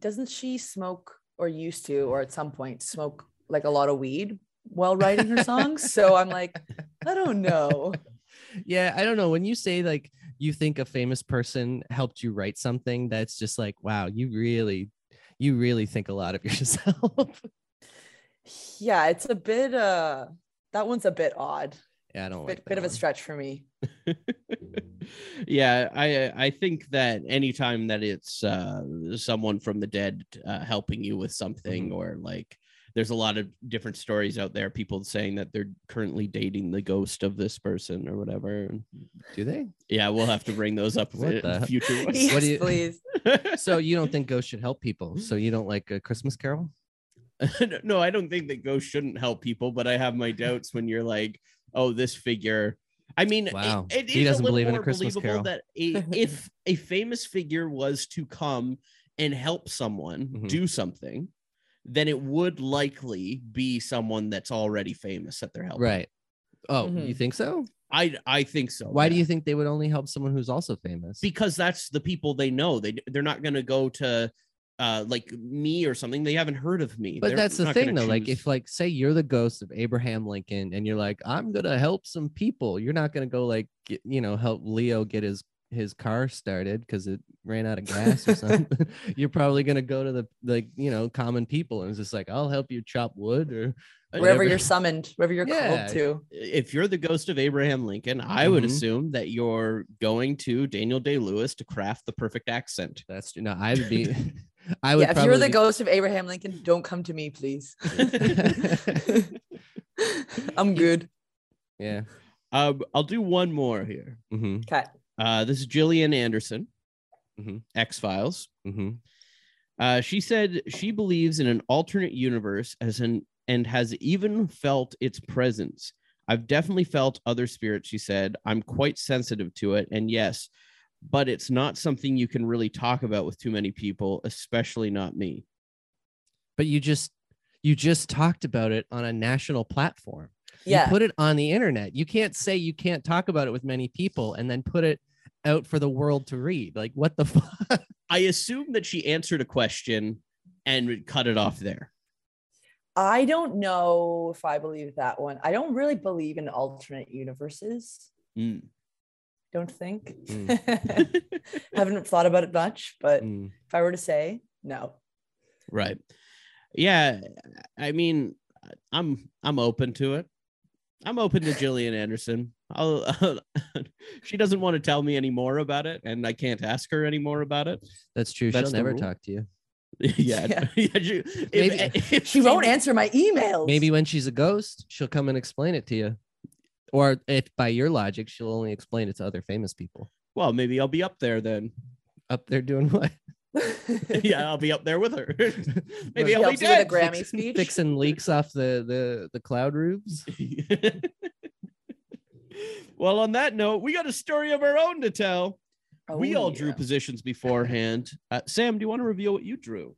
Speaker 3: Doesn't she smoke or used to, or at some point smoke like a lot of weed while writing her songs? so I'm like, I don't know.
Speaker 1: Yeah, I don't know. When you say like you think a famous person helped you write something, that's just like, wow, you really, you really think a lot of yourself.
Speaker 3: Yeah, it's a bit. Uh, that one's a bit odd.
Speaker 1: Yeah, I don't
Speaker 3: Bit,
Speaker 1: like
Speaker 3: bit
Speaker 1: that
Speaker 3: of a stretch for me.
Speaker 2: yeah, I I think that anytime that it's uh, someone from the dead uh, helping you with something,
Speaker 1: Mhm.
Speaker 2: or like there's a lot of different stories out there, people saying that they're currently dating the ghost of this person or whatever.
Speaker 1: Do they?
Speaker 2: yeah, we'll have to bring those up
Speaker 1: What
Speaker 2: in
Speaker 1: the-
Speaker 2: future ones.
Speaker 3: Yes,
Speaker 1: What do you-
Speaker 3: please.
Speaker 1: So you don't think ghosts should help people? So you don't like a Christmas Carol?
Speaker 2: no, I don't think that ghosts shouldn't help people, but I have my doubts when you're like, oh, this figure. I mean,
Speaker 1: Wow.
Speaker 2: it,
Speaker 1: He
Speaker 2: is
Speaker 1: doesn't
Speaker 2: a little
Speaker 1: believe in a Christmas
Speaker 2: believable
Speaker 1: Carol.
Speaker 2: that a, if a famous figure was to come and help someone
Speaker 1: Mhm.
Speaker 2: do something, then it would likely be someone that's already famous that they're helping.
Speaker 1: Right. Oh, you
Speaker 3: Mhm.
Speaker 1: think so?
Speaker 2: I I think so.
Speaker 1: Why do you think they would only help someone who's also famous?
Speaker 2: because that's the people they know. They they're not going to go to uh like me or something. They haven't heard of me.
Speaker 1: But
Speaker 2: They're
Speaker 1: that's the thing
Speaker 2: gonna
Speaker 1: though. Like if like say you're the ghost of Abraham Lincoln and you're like, I'm gonna help some people, you're not gonna go like get, you know, help Leo get his his car started because it ran out of gas or something. you're probably gonna go to the like, you know, common people and it's just like, I'll help you chop wood or
Speaker 3: Wherever
Speaker 1: whatever.
Speaker 3: you're summoned, wherever you're
Speaker 1: Yeah.
Speaker 3: called to.
Speaker 2: if you're the ghost of Abraham Lincoln, I would
Speaker 1: Mhm.
Speaker 2: assume that you're going to Daniel Day Lewis to craft the perfect accent.
Speaker 1: That's no, I would be I would
Speaker 3: Yeah, if you're the ghost of Abraham Lincoln, don't come to me, please. I'm good.
Speaker 1: yeah.
Speaker 2: Um, I'll do one more here.
Speaker 1: hmm
Speaker 3: Okay.
Speaker 2: Uh, this is Gillian Anderson,
Speaker 1: Mhm.
Speaker 2: X Files.
Speaker 1: hmm
Speaker 2: Uh, she said she believes in an alternate universe as an and has even felt its presence. I've definitely felt other spirits, she said. I'm quite sensitive to it. And yes, but it's not something you can really talk about with too many people, especially not me.
Speaker 1: But you just you just talked about it on a national platform.
Speaker 3: Yeah.
Speaker 1: You put it on the internet. You can't say you can't talk about it with many people and then put it out for the world to read. Like what the fuck?
Speaker 2: I assume that she answered a question and cut it off there.
Speaker 3: I don't know if I believe that one. I don't really believe in alternate universes.
Speaker 2: Mm.
Speaker 3: Don't think.
Speaker 1: Mm.
Speaker 3: Haven't thought about it much, but
Speaker 1: Mm.
Speaker 3: if I were to say no,
Speaker 2: Right. Yeah. I mean, I'm I'm open to it. I'm open to Gillian Anderson. I'll, she doesn't want to tell me any more about it, and I can't ask her any more about it.
Speaker 1: That's true.
Speaker 2: That's
Speaker 1: She'll never
Speaker 2: rule.
Speaker 1: talk to you.
Speaker 2: yeah.
Speaker 3: Yeah.
Speaker 2: yeah she, if-
Speaker 1: Maybe-
Speaker 2: if
Speaker 3: she won't answer my emails.
Speaker 1: Maybe when she's a ghost, she'll come and explain it to you. Or if by your logic, she'll only explain it to other famous people.
Speaker 2: Well, maybe I'll be up there then.
Speaker 1: Up there doing what?
Speaker 2: yeah, I'll be up there with her. maybe I'll be
Speaker 3: helps you with a
Speaker 2: dead.
Speaker 3: Grammy speech.
Speaker 1: Fixing leaks off the, the, the cloud roofs.
Speaker 2: well, on that note, we got a story of our own to tell. we
Speaker 3: Oh,
Speaker 2: all drew positions beforehand. Uh, Sam, do you want to reveal what you drew?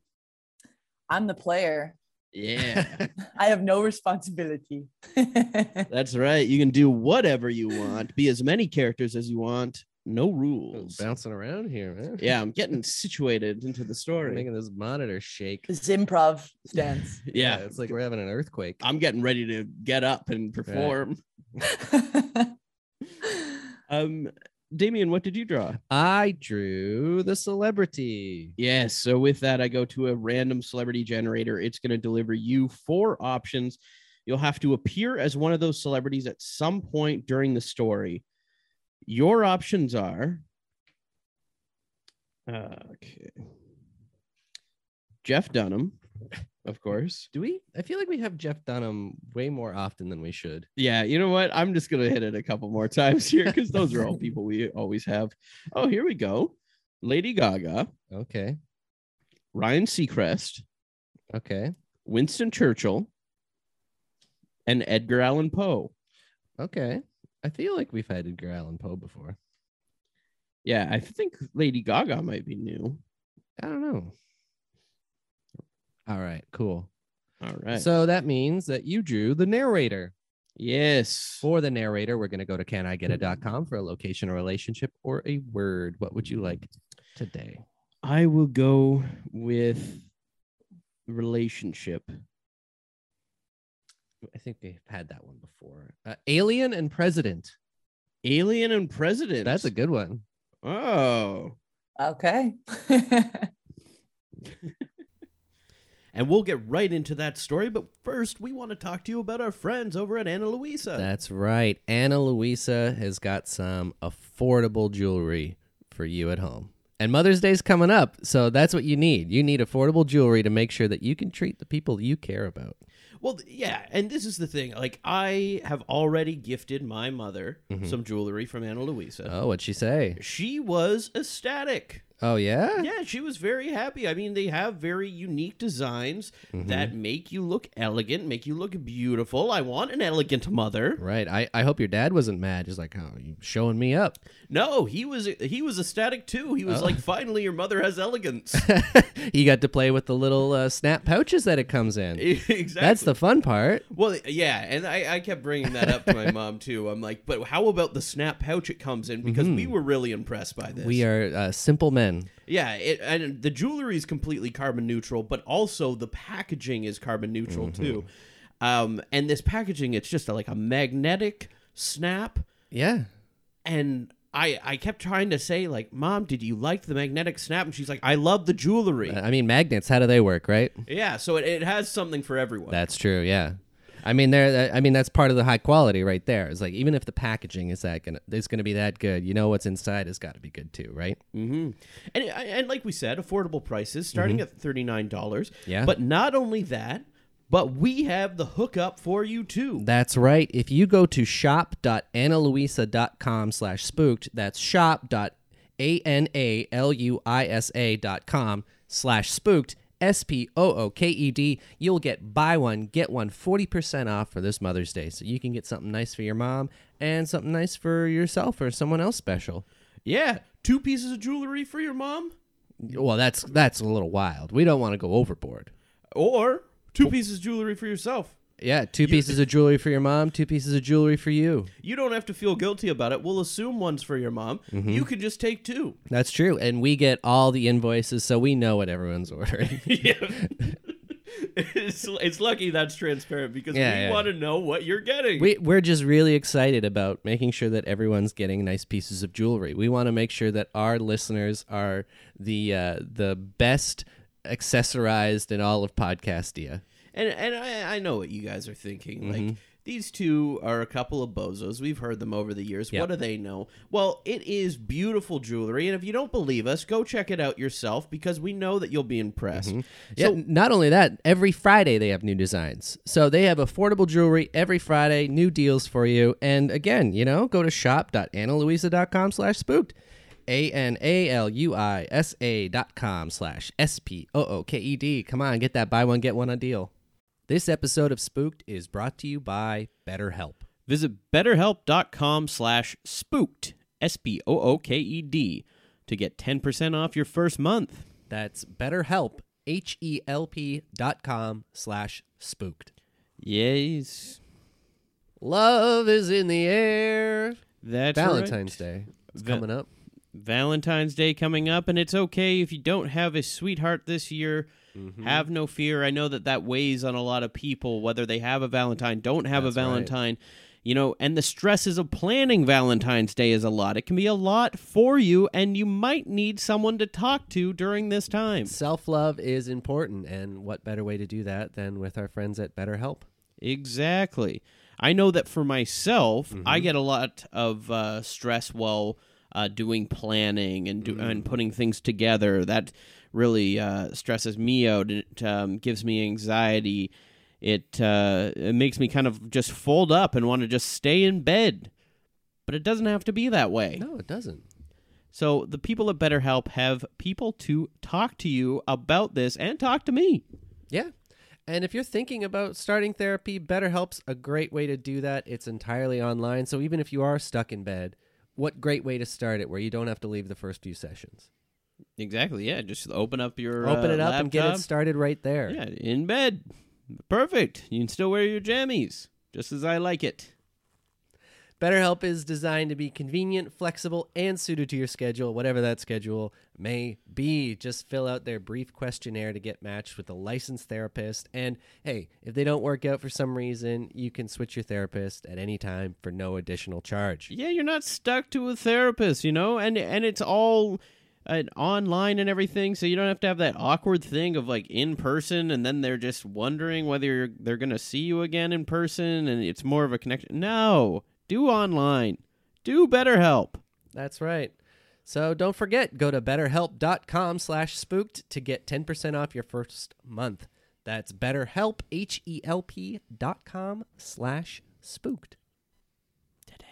Speaker 3: I'm the player.
Speaker 2: Yeah,
Speaker 3: I have no responsibility.
Speaker 2: that's right. You can do whatever you want, be as many characters as you want, no rules.
Speaker 1: Bouncing around here, man.
Speaker 2: Yeah, I'm getting situated into the story.
Speaker 1: Making this monitor shake.
Speaker 3: This improv stance.
Speaker 2: Yeah,
Speaker 1: it's like we're having an earthquake.
Speaker 2: I'm getting ready to get up and perform. Um, Damien, what did you draw?
Speaker 1: I drew the celebrity.
Speaker 2: Yes. So with that, I go to a random celebrity generator. It's going to deliver you four options. You'll have to appear as one of those celebrities at some point during the story. Your options are okay. Jeff Dunham, of mm, course.
Speaker 1: Do we? I feel like we have Jeff Dunham way more often than we should.
Speaker 2: Yeah, you know what? I'm just gonna hit it a couple more times here because those are all people we always have. Oh, here we go. Lady Gaga,
Speaker 1: Okay.
Speaker 2: Ryan Seacrest,
Speaker 1: Okay.
Speaker 2: Winston Churchill, and Edgar Allan Poe.
Speaker 1: Okay. I feel like we've had Edgar Allan Poe before.
Speaker 2: Yeah, I think Lady Gaga might be new.
Speaker 1: I don't know. All right, cool.
Speaker 2: All right.
Speaker 1: So that means that you drew the narrator.
Speaker 2: yes.
Speaker 1: For the narrator, we're going to go to canigeta.com for a location, a relationship, or a word. What would you like today?
Speaker 2: I will go with relationship.
Speaker 1: I think we've had that one before. Uh, alien and president.
Speaker 2: Alien and president.
Speaker 1: That's a good one.
Speaker 2: Oh.
Speaker 3: Okay.
Speaker 2: And we'll get right into that story, but first we want to talk to you about our friends over at Ana Luisa.
Speaker 1: That's right. Ana Luisa has got some affordable jewelry for you at home. And Mother's Day's coming up, so that's what you need. You need affordable jewelry to make sure that you can treat the people you care about.
Speaker 2: Well, yeah, and this is the thing. Like, I have already gifted my mother mm-hmm. some jewelry from Ana Luisa.
Speaker 1: Oh, what'd she say?
Speaker 2: She was ecstatic.
Speaker 1: Oh, yeah?
Speaker 2: Yeah, she was very happy. I mean, they have very unique designs that make you look elegant, make you look beautiful. I want an elegant mother.
Speaker 1: Right. I, I hope your dad wasn't mad. Just like, oh, you showing me up.
Speaker 2: No, he was he was ecstatic too. He was
Speaker 1: Oh.
Speaker 2: like, "Finally, your mother has elegance."
Speaker 1: you got to play with the little uh, snap pouches that it comes in.
Speaker 2: exactly.
Speaker 1: That's the fun part.
Speaker 2: Well, yeah, and I, I kept bringing that up to my mom too. I'm like, but how about the snap pouch it comes in? Because we were really impressed by this.
Speaker 1: We are uh, simple men.
Speaker 2: Yeah, it, and the jewelry is completely carbon neutral, but also the packaging is carbon neutral too. Um, and this packaging, it's just like a magnetic snap,
Speaker 1: Yeah.
Speaker 2: and. I, I kept trying to say like mom did you like the magnetic snap and she's like i love the jewelry
Speaker 1: I mean, magnets, how do they work, right?
Speaker 2: yeah so it, it has something for everyone
Speaker 1: That's true. Yeah. I mean, there. I mean, that's part of the high quality right there. It's like even if the packaging is that gonna, it's gonna be that good, you know what's inside has got to be good too, right?
Speaker 2: Mm-hmm. And and like we said, affordable prices starting at thirty nine dollars.
Speaker 1: Yeah.
Speaker 2: But not only that, but we have the hookup for you too.
Speaker 1: That's right. If you go to shop.analuisa.com slash spooked, that's shop.analuisa.com slash spooked, S-P-O-O-K-E-D, you'll get buy one, get one 40% off for this Mother's Day. So you can get something nice for your mom and something nice for yourself or someone else special.
Speaker 2: Yeah, two pieces of jewelry for your mom,
Speaker 1: Well, that's that's a little wild. We don't want to go overboard.
Speaker 2: or two pieces of jewelry for yourself.
Speaker 1: Yeah, two pieces of jewelry for your mom, two pieces of jewelry for you.
Speaker 2: You don't have to feel guilty about it. We'll assume one's for your mom. You can just take two.
Speaker 1: That's true. And we get all the invoices, so we know what everyone's ordering.
Speaker 2: yeah. it's, it's lucky that's transparent because
Speaker 1: Yeah,
Speaker 2: we
Speaker 1: yeah.
Speaker 2: want to know what you're getting.
Speaker 1: we, we're just really excited about making sure that everyone's getting nice pieces of jewelry. We want to make sure that our listeners are the uh, the best accessorized in all of Podcastia.
Speaker 2: And and I, I know what you guys are thinking.
Speaker 1: Mm-hmm.
Speaker 2: Like these two are a couple of bozos. We've heard them over the years.
Speaker 1: Yep.
Speaker 2: What do they know? Well, it is beautiful jewelry, and if you don't believe us, go check it out yourself because we know that you'll be impressed.
Speaker 1: Yeah,
Speaker 2: So
Speaker 1: not only that, every Friday they have new designs. So they have affordable jewelry every Friday, new deals for you. And again, you know, go to shop.analuisa.com slash spooked. A-N-A-L-U-I-S-A dot com slash S-P-O-O-K-E-D. Come on, get that buy one, get one on deal. This episode of Spooked is brought to you by BetterHelp.
Speaker 2: visit betterhelp.com slash spooked S P O O K E D to get ten percent off your first month.
Speaker 1: That's BetterHelp, H-E-L-P dot com slash spooked.
Speaker 2: Yes.
Speaker 1: Love is in the air.
Speaker 2: That's
Speaker 1: Valentine's
Speaker 2: right.
Speaker 1: Day. It's
Speaker 2: Va-
Speaker 1: coming up.
Speaker 2: Valentine's Day coming up, and it's okay if you don't have a sweetheart this year.
Speaker 1: Mm-hmm.
Speaker 2: Have no fear. I know that that weighs on a lot of people, whether they have a Valentine, don't have
Speaker 1: That's
Speaker 2: a
Speaker 1: right.
Speaker 2: Valentine. You know, and the stresses of planning Valentine's Day is a lot. It can be a lot for you, and you might need someone to talk to during this time.
Speaker 1: Self love is important, and what better way to do that than with our friends at BetterHelp?
Speaker 2: Exactly. I know that for myself,
Speaker 1: Mm-hmm.
Speaker 2: I get a lot of uh, stress while uh, doing planning and do,
Speaker 1: Mm.
Speaker 2: and putting things together. That really uh, stresses me out. It um, gives me anxiety. It uh, it makes me kind of just fold up and want to just stay in bed. But it doesn't have to be that way.
Speaker 1: No, it doesn't.
Speaker 2: So the people at BetterHelp have people to talk to you about this and talk to me.
Speaker 1: Yeah. And if you're thinking about starting therapy, BetterHelp's a great way to do that. It's entirely online. So even if you are stuck in bed, what great way to start it where you don't have to leave the first few sessions.
Speaker 2: Exactly. Yeah. Just open up your
Speaker 1: Open
Speaker 2: uh,
Speaker 1: it up and get it started right there.
Speaker 2: Yeah, in bed. Perfect. You can still wear your jammies, just as I like it.
Speaker 1: BetterHelp is designed to be convenient, flexible, and suited to your schedule, whatever that schedule may be. Just fill out their brief questionnaire to get matched with a licensed therapist. And hey, if they don't work out for some reason, you can switch your therapist at any time for no additional charge.
Speaker 2: Yeah, you're not stuck to a therapist, you know, and and it's all uh, online and everything, so you don't have to have that awkward thing of like in person, and then they're just wondering whether they're gonna see you again in person, and it's more of a connection. No, do online, do BetterHelp.
Speaker 1: That's right. So don't forget, go to betterhelp.com slash spooked to get 10% off your first month. That's betterhelp, H-E-L-P dot com slash spooked. Today.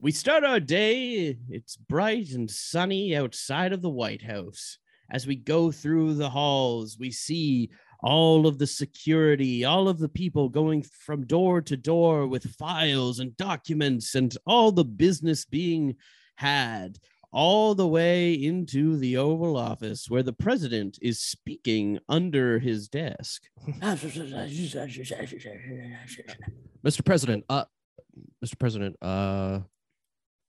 Speaker 2: We start our day. It's bright and sunny outside of the White House. As we go through the halls, we see all of the security, all of the people going from door to door with files and documents and all the business being had, all the way into the Oval Office where the president is speaking under his desk.
Speaker 1: Mr. President, uh, Mr. President, uh,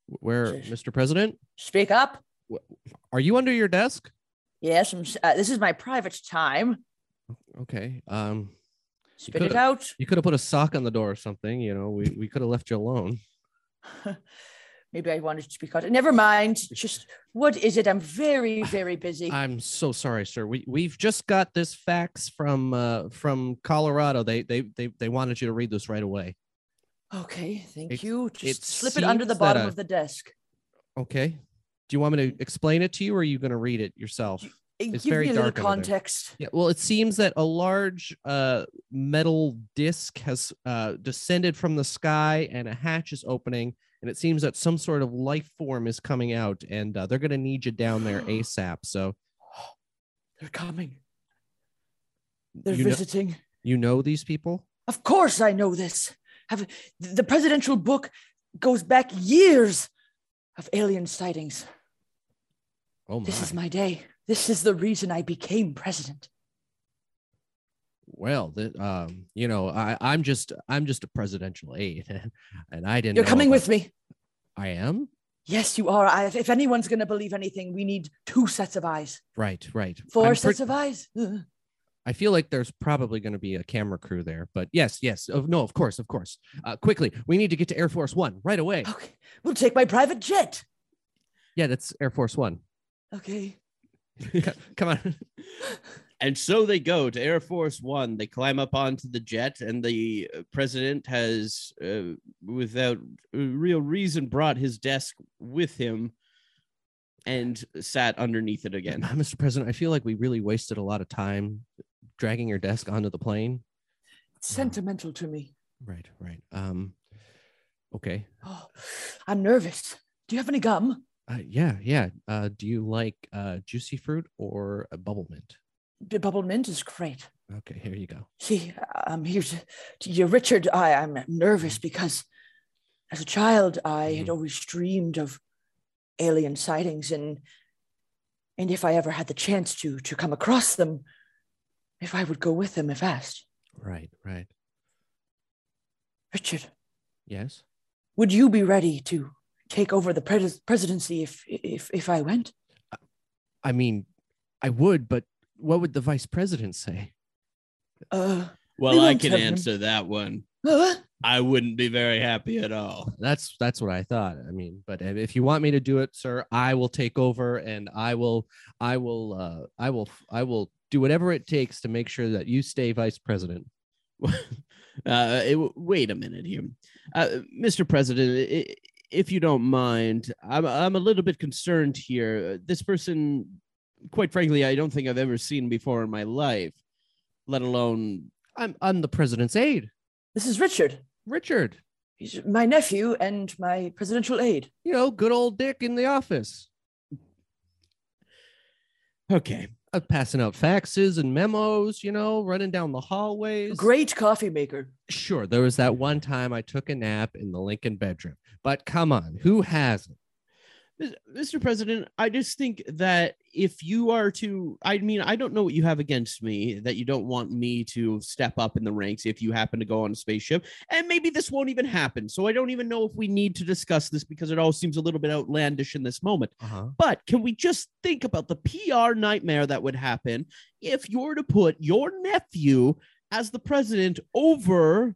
Speaker 1: where, Mr. President,
Speaker 3: Speak up.
Speaker 1: are you under your desk?
Speaker 3: Yes, I'm, uh, this is my private time.
Speaker 1: Okay. Um,
Speaker 3: Spit it out.
Speaker 1: you could have put a sock on the door or something. You know, we, we could have left you alone.
Speaker 3: Maybe I wanted to speak out. Never mind. Just what is it? I'm very, very busy.
Speaker 1: I'm so sorry, sir. We we've just got this fax from uh from Colorado. They they they they wanted you to read this right away.
Speaker 3: Okay, thank
Speaker 1: It-
Speaker 3: you.
Speaker 1: it
Speaker 3: Just slip it under the bottom of the desk.
Speaker 1: Okay. Do you want me to explain it to you, or are you going to read it yourself? It's
Speaker 3: Give
Speaker 1: very
Speaker 3: me a
Speaker 1: dark
Speaker 3: context.
Speaker 1: Yeah. Well, it seems that a large uh metal disc has uh descended from the sky, and a hatch is opening, and it seems that some sort of life form is coming out, and uh, they're going to need you down there asap. So
Speaker 3: They're coming. They're
Speaker 1: you know,
Speaker 3: visiting.
Speaker 1: you know these people.
Speaker 3: Of course, I know this. Have the presidential book goes back years of alien sightings.
Speaker 1: Oh my.
Speaker 3: This is my day. This is the reason I became president.
Speaker 1: well the, um you know i i'm just i'm just a presidential aide and i didn't
Speaker 3: You're coming with me.
Speaker 1: i am
Speaker 3: Yes, you are. I, if anyone's going to believe anything, we need two sets of eyes.
Speaker 1: right right
Speaker 3: 4
Speaker 1: I'm
Speaker 3: sets
Speaker 1: pre-
Speaker 3: of eyes.
Speaker 1: I feel like there's probably going to be a camera crew there but yes yes oh, no of course of course uh, quickly we need to get to air force one right away
Speaker 3: Okay, we'll take my private jet.
Speaker 1: yeah that's air force one
Speaker 3: Okay.
Speaker 1: Co- come on
Speaker 2: And so they go to Air Force One. They climb up onto the jet, and the uh, president has, uh, without uh, real reason, brought his desk with him and sat underneath it again.
Speaker 1: mr president i feel like we really wasted a lot of time dragging your desk onto the plane
Speaker 3: It's sentimental to me.
Speaker 1: right right um okay
Speaker 3: Oh, I'm nervous. Do you have any gum?
Speaker 1: Uh, yeah yeah uh do you like uh juicy fruit or a bubble mint
Speaker 3: The bubble mint is great.
Speaker 1: okay here you go
Speaker 3: See, I'm here to, to you, Richard. I, I'm nervous because as a child, I had
Speaker 1: Mhm.
Speaker 3: always dreamed of alien sightings, and and if I ever had the chance to to come across them, if I would go with them if asked.
Speaker 1: right right
Speaker 3: Richard,
Speaker 1: yes
Speaker 3: would you be ready to take over the pres- presidency if if if I went?
Speaker 1: I mean, I would, but what would the vice president say?
Speaker 3: Uh,
Speaker 2: Well,
Speaker 3: We
Speaker 2: I can
Speaker 3: have him.
Speaker 2: answer that one.
Speaker 3: uh,
Speaker 2: I wouldn't be very happy at all.
Speaker 1: That's that's what I thought. I mean, but if if you want me to do it, sir, I will take over and I will I will uh I will I will do whatever it takes to make sure that you stay vice president.
Speaker 2: uh, it- wait a minute here, uh, Mr. President. i- If you don't mind, I'm I'm a little bit concerned here. Uh, this person, quite frankly, I don't think I've ever seen before in my life, let alone.
Speaker 1: I'm I'm the president's aide,
Speaker 3: this is Richard.
Speaker 1: Richard.
Speaker 3: He's my nephew and my presidential aide.
Speaker 1: You know, good old Dick in the office.
Speaker 2: Okay,
Speaker 1: Uh, passing out faxes and memos, you know, running down the hallways.
Speaker 3: Great coffee maker.
Speaker 1: Sure, there was that one time I took a nap in the Lincoln bedroom, but come on, who hasn't?
Speaker 2: Mr. President, I just think that if you are to, I mean, I don't know what you have against me that you don't want me to step up in the ranks if you happen to go on a spaceship. And maybe this won't even happen. So I don't even know if we need to discuss this because it all seems a little bit outlandish in this moment.
Speaker 1: Uh-huh.
Speaker 2: But can we just think about the PR nightmare that would happen if you were to put your nephew as the president over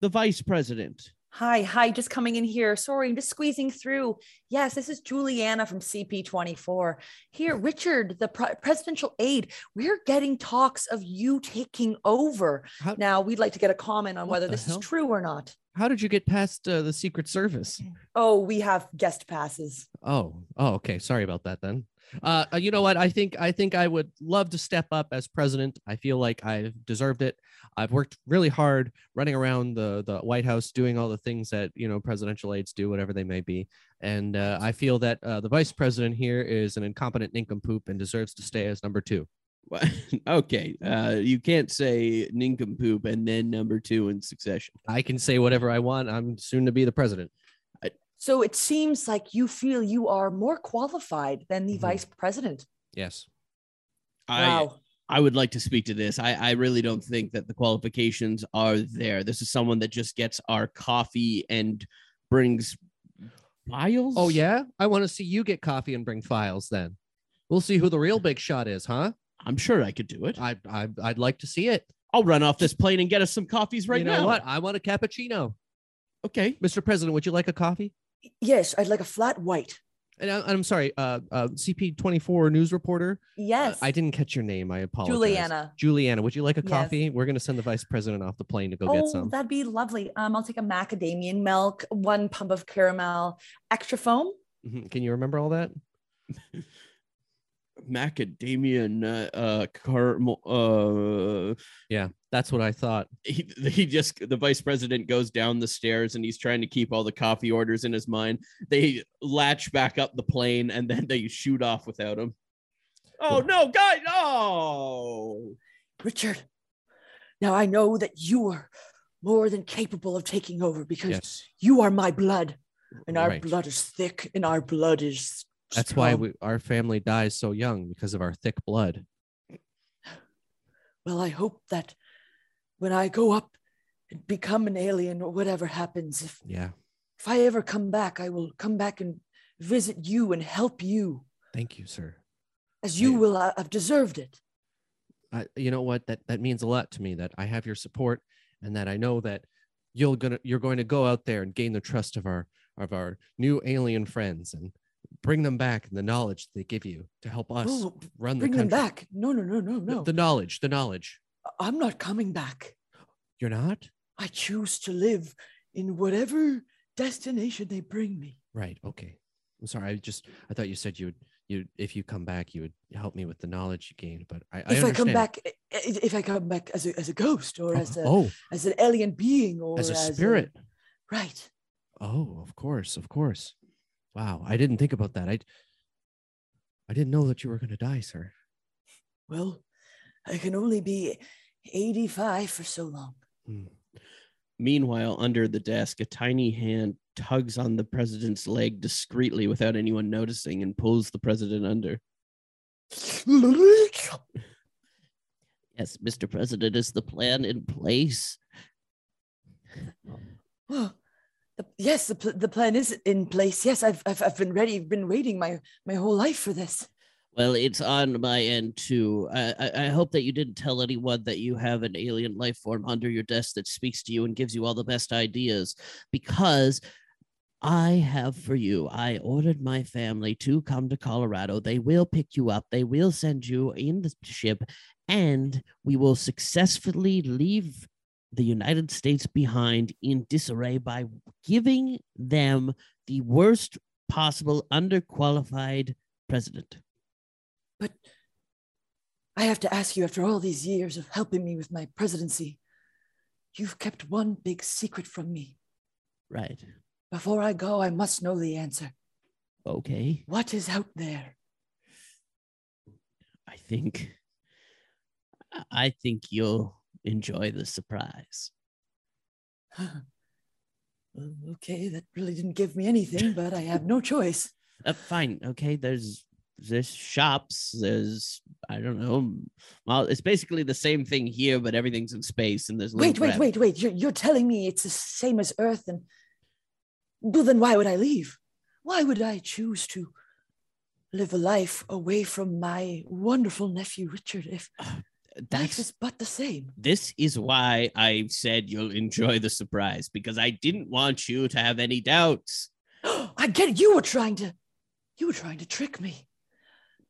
Speaker 2: the vice president?
Speaker 3: Hi, hi, just coming in here. Sorry, I'm just squeezing through. Yes, this is Juliana from CP24. Here, Richard, the pre- presidential aide, we're getting talks of you taking over.
Speaker 1: How-
Speaker 3: now, we'd like to get a comment on whether this
Speaker 1: hell?
Speaker 3: is true or not.
Speaker 1: How did you get past uh, the Secret Service?
Speaker 3: Oh, we have guest passes.
Speaker 1: Oh, oh, okay. Sorry about that then. Uh, uh, you know what? I think I think I would love to step up as president. I feel like I've deserved it. I've worked really hard running around the the White House, doing all the things that you know presidential aides do, whatever they may be. And uh, I feel that uh, the vice president here is an incompetent nincompoop and deserves to stay as number two.
Speaker 2: Well, okay, uh, you can't say nincompoop and then number two in succession.
Speaker 1: I can say whatever I want. I'm soon to be the president.
Speaker 3: So it seems like you feel you are more qualified than the
Speaker 1: Mhm.
Speaker 3: vice president.
Speaker 1: Yes.
Speaker 2: I
Speaker 3: Wow.
Speaker 2: I would like to speak to this. I, I really don't think that the qualifications are there. This is someone that just gets our coffee and brings files.
Speaker 1: Oh yeah. I want to see you get coffee and bring files. Then we'll see who the real big shot is, huh?
Speaker 2: I'm sure I could do it.
Speaker 1: I, I I'd like to see it.
Speaker 2: I'll run off this plane and get us some coffees right
Speaker 1: you know
Speaker 2: now.
Speaker 1: what? I want a cappuccino.
Speaker 2: Okay.
Speaker 1: Mr. President, would you like a coffee?
Speaker 3: Yes, I'd like a flat white.
Speaker 1: And I, I'm sorry, uh, uh, CP24 news reporter. uh,
Speaker 3: Yes.
Speaker 1: I didn't catch your name. I apologize.
Speaker 3: Juliana.
Speaker 1: Juliana, would you like a
Speaker 3: Yes.
Speaker 1: coffee? We're going to send the vice president off the plane to go
Speaker 3: oh,
Speaker 1: get some.
Speaker 3: that'd be lovely. Um, I'll take a macadamia milk, one pump of caramel, extra foam.
Speaker 1: Mhm. Can you remember all that?
Speaker 2: Macadamia nut, uh, caramel. Uh,
Speaker 1: Yeah, that's what I thought.
Speaker 2: he, he just the vice president goes down the stairs and he's trying to keep all the coffee orders in his mind. They latch back up the plane and then they shoot off without him. Oh no, guys! No.
Speaker 3: Richard, now I know that you are more than capable of taking over because
Speaker 1: Yes.
Speaker 3: you are my blood, and our
Speaker 1: Right.
Speaker 3: blood is thick, and our blood is.
Speaker 1: That's why we, our family dies so young because of our thick blood.
Speaker 3: Well, I hope that when I go up and become an alien or whatever happens, if
Speaker 1: Yeah.
Speaker 3: if I ever come back, I will come back and visit you and help you,
Speaker 1: Thank you, sir.
Speaker 3: as you
Speaker 1: I-
Speaker 3: will uh, have deserved it.
Speaker 1: I, you know what? That that means a lot to me. That I have your support, and that I know that you're gonna you're going to go out there and gain the trust of our of our new alien friends and bring them back and the knowledge they give you to help us
Speaker 3: Oh,
Speaker 1: run the
Speaker 3: Bring them back. No, no, no, no,
Speaker 1: The-
Speaker 3: no.
Speaker 1: The, knowledge, the knowledge.
Speaker 3: I'm not coming back.
Speaker 1: You're not
Speaker 3: I choose to live in whatever destination they bring me.
Speaker 1: right. Okay. I'm sorry. I just I thought you said you would you if you come back you would help me with the knowledge you gained. But I, I
Speaker 3: if I come back, if I come back as a, as a ghost or
Speaker 1: Oh,
Speaker 3: as a
Speaker 1: oh,
Speaker 3: as an alien being or
Speaker 1: as a spirit.
Speaker 3: right?
Speaker 1: Oh, of course, of course. Wow, I didn't think about that. I I didn't know that you were going to die, sir.
Speaker 3: Well, I can only be 85 for so long.
Speaker 1: Hmm.
Speaker 2: Meanwhile, under the desk, a tiny hand tugs on the president's leg discreetly without anyone noticing and pulls the president under. Yes, Mr. President, is the plan in place?
Speaker 3: Oh, the, yes, the, pl- the plan is in place. Yes, I've, I've I've been ready. Been waiting my my whole life for this.
Speaker 2: Well, it's on my end too. I, I hope that you didn't tell anyone that you have an alien life form under your desk that speaks to you and gives you all the best ideas, because I have for you. I ordered my family to come to Colorado. They will pick you up. They will send you in the ship, and we will successfully leave the United States behind in disarray by giving them the worst possible underqualified president.
Speaker 3: But I have to ask you, after all these years of helping me with my presidency, you've kept one big secret from me.
Speaker 2: Right.
Speaker 3: Before I go, I must know the answer.
Speaker 2: Okay.
Speaker 3: What is out there?
Speaker 2: I think I think you'll enjoy the surprise.
Speaker 3: Okay, that really didn't give me anything, but I have no choice.
Speaker 2: Uh, fine, okay. There's there's shops. There's I don't know. Well, it's basically the same thing here, but everything's in space and there's
Speaker 3: Wait, wait, wait, wait. You're, you're telling me it's the same as Earth, and well, then why would I leave? Why would I choose to live a life away from my wonderful nephew Richard if
Speaker 2: That's
Speaker 3: is but the same?
Speaker 2: this is why I said you'll enjoy the surprise because I didn't want you to have any doubts.
Speaker 3: I get it. You were trying to, you were trying to trick me.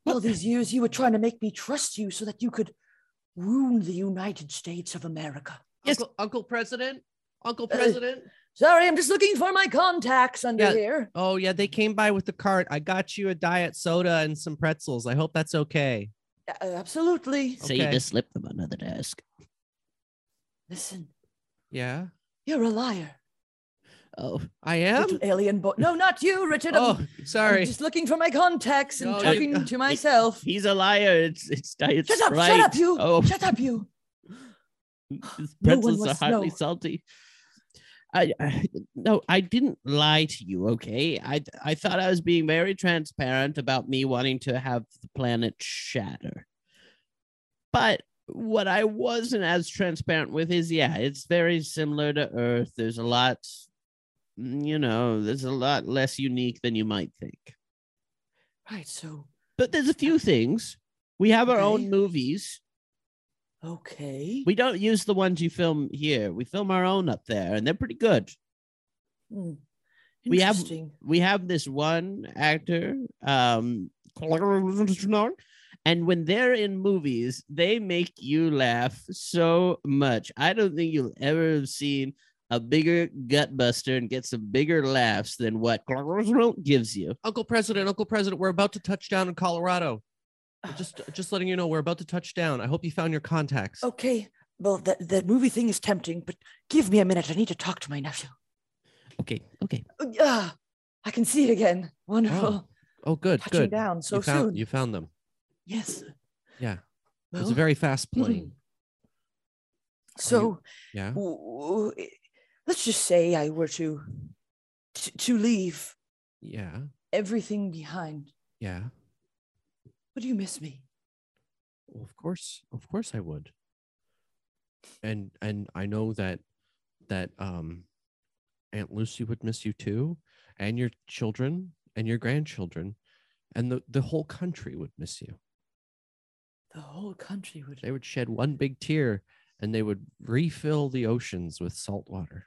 Speaker 3: All these years, you were trying to make me trust you so that you could wound the United States of America.
Speaker 2: Yes.
Speaker 1: Uncle, Uncle President, Uncle
Speaker 3: Uh,
Speaker 1: President.
Speaker 3: Sorry, I'm just looking for my contacts under
Speaker 1: Yeah.
Speaker 3: here.
Speaker 1: oh yeah, they came by with the cart. I got you a diet soda and some pretzels. I hope that's okay.
Speaker 3: Uh, absolutely.
Speaker 2: So you just slipped them under the desk.
Speaker 3: Listen,
Speaker 1: Yeah,
Speaker 3: you're a liar.
Speaker 2: Oh,
Speaker 1: I am.
Speaker 3: Little alien boy. No, not you, Richard. I'm-
Speaker 1: Oh,
Speaker 3: I'm
Speaker 1: sorry.
Speaker 3: just looking for my contacts and
Speaker 1: No, you-
Speaker 3: talking to myself.
Speaker 2: he's a liar. It's it's diet
Speaker 3: Shut up! Shut up, you!
Speaker 2: Oh,
Speaker 3: Shut up, you!
Speaker 2: His
Speaker 3: No
Speaker 2: pretzels are hardly
Speaker 3: know.
Speaker 2: salty. I, I no, I didn't lie to you. Okay, I I thought I was being very transparent about me wanting to have the planet shatter. But what I wasn't as transparent with is, yeah, it's very similar to Earth. There's a lot, you know, there's a lot less unique than you might think.
Speaker 3: Right, so
Speaker 2: But there's a few things. We have our
Speaker 3: Okay.
Speaker 2: own movies.
Speaker 3: okay.
Speaker 2: We don't use the ones you film here. We film our own up there, and they're pretty good.
Speaker 3: Hmm,
Speaker 2: we have- We have this one actor, um, and when they're in movies, they make you laugh so much. I don't think you'll ever have seen a bigger gut buster and get some bigger laughs than what gives you.
Speaker 1: Uncle President, Uncle President, we're about to touch down in Colorado. Just, just letting you know, we're about to touch down. I hope you found your contacts.
Speaker 3: Okay. Well, that that movie thing is tempting, but give me a minute. I need to talk to my nephew.
Speaker 2: Okay, okay.
Speaker 3: Oh, Ah, I can see it again. Wonderful.
Speaker 1: Oh, good,
Speaker 3: Touching
Speaker 1: good.
Speaker 3: down so
Speaker 1: you found,
Speaker 3: soon.
Speaker 1: You found them.
Speaker 3: Yes.
Speaker 1: Yeah,
Speaker 3: Well,
Speaker 1: it's a very fast plane.
Speaker 3: so
Speaker 1: Yeah.
Speaker 3: w- w- let's just say I were to to, to leave
Speaker 1: Yeah.
Speaker 3: everything behind.
Speaker 1: Yeah.
Speaker 3: Would you miss me?
Speaker 1: Well, of course, of course I would. And and I know that that um Aunt Lucy would miss you too, and your children and your grandchildren, and the, the whole country would miss you.
Speaker 3: The whole country would.
Speaker 1: They would shed one big tear and they would refill the oceans with salt water.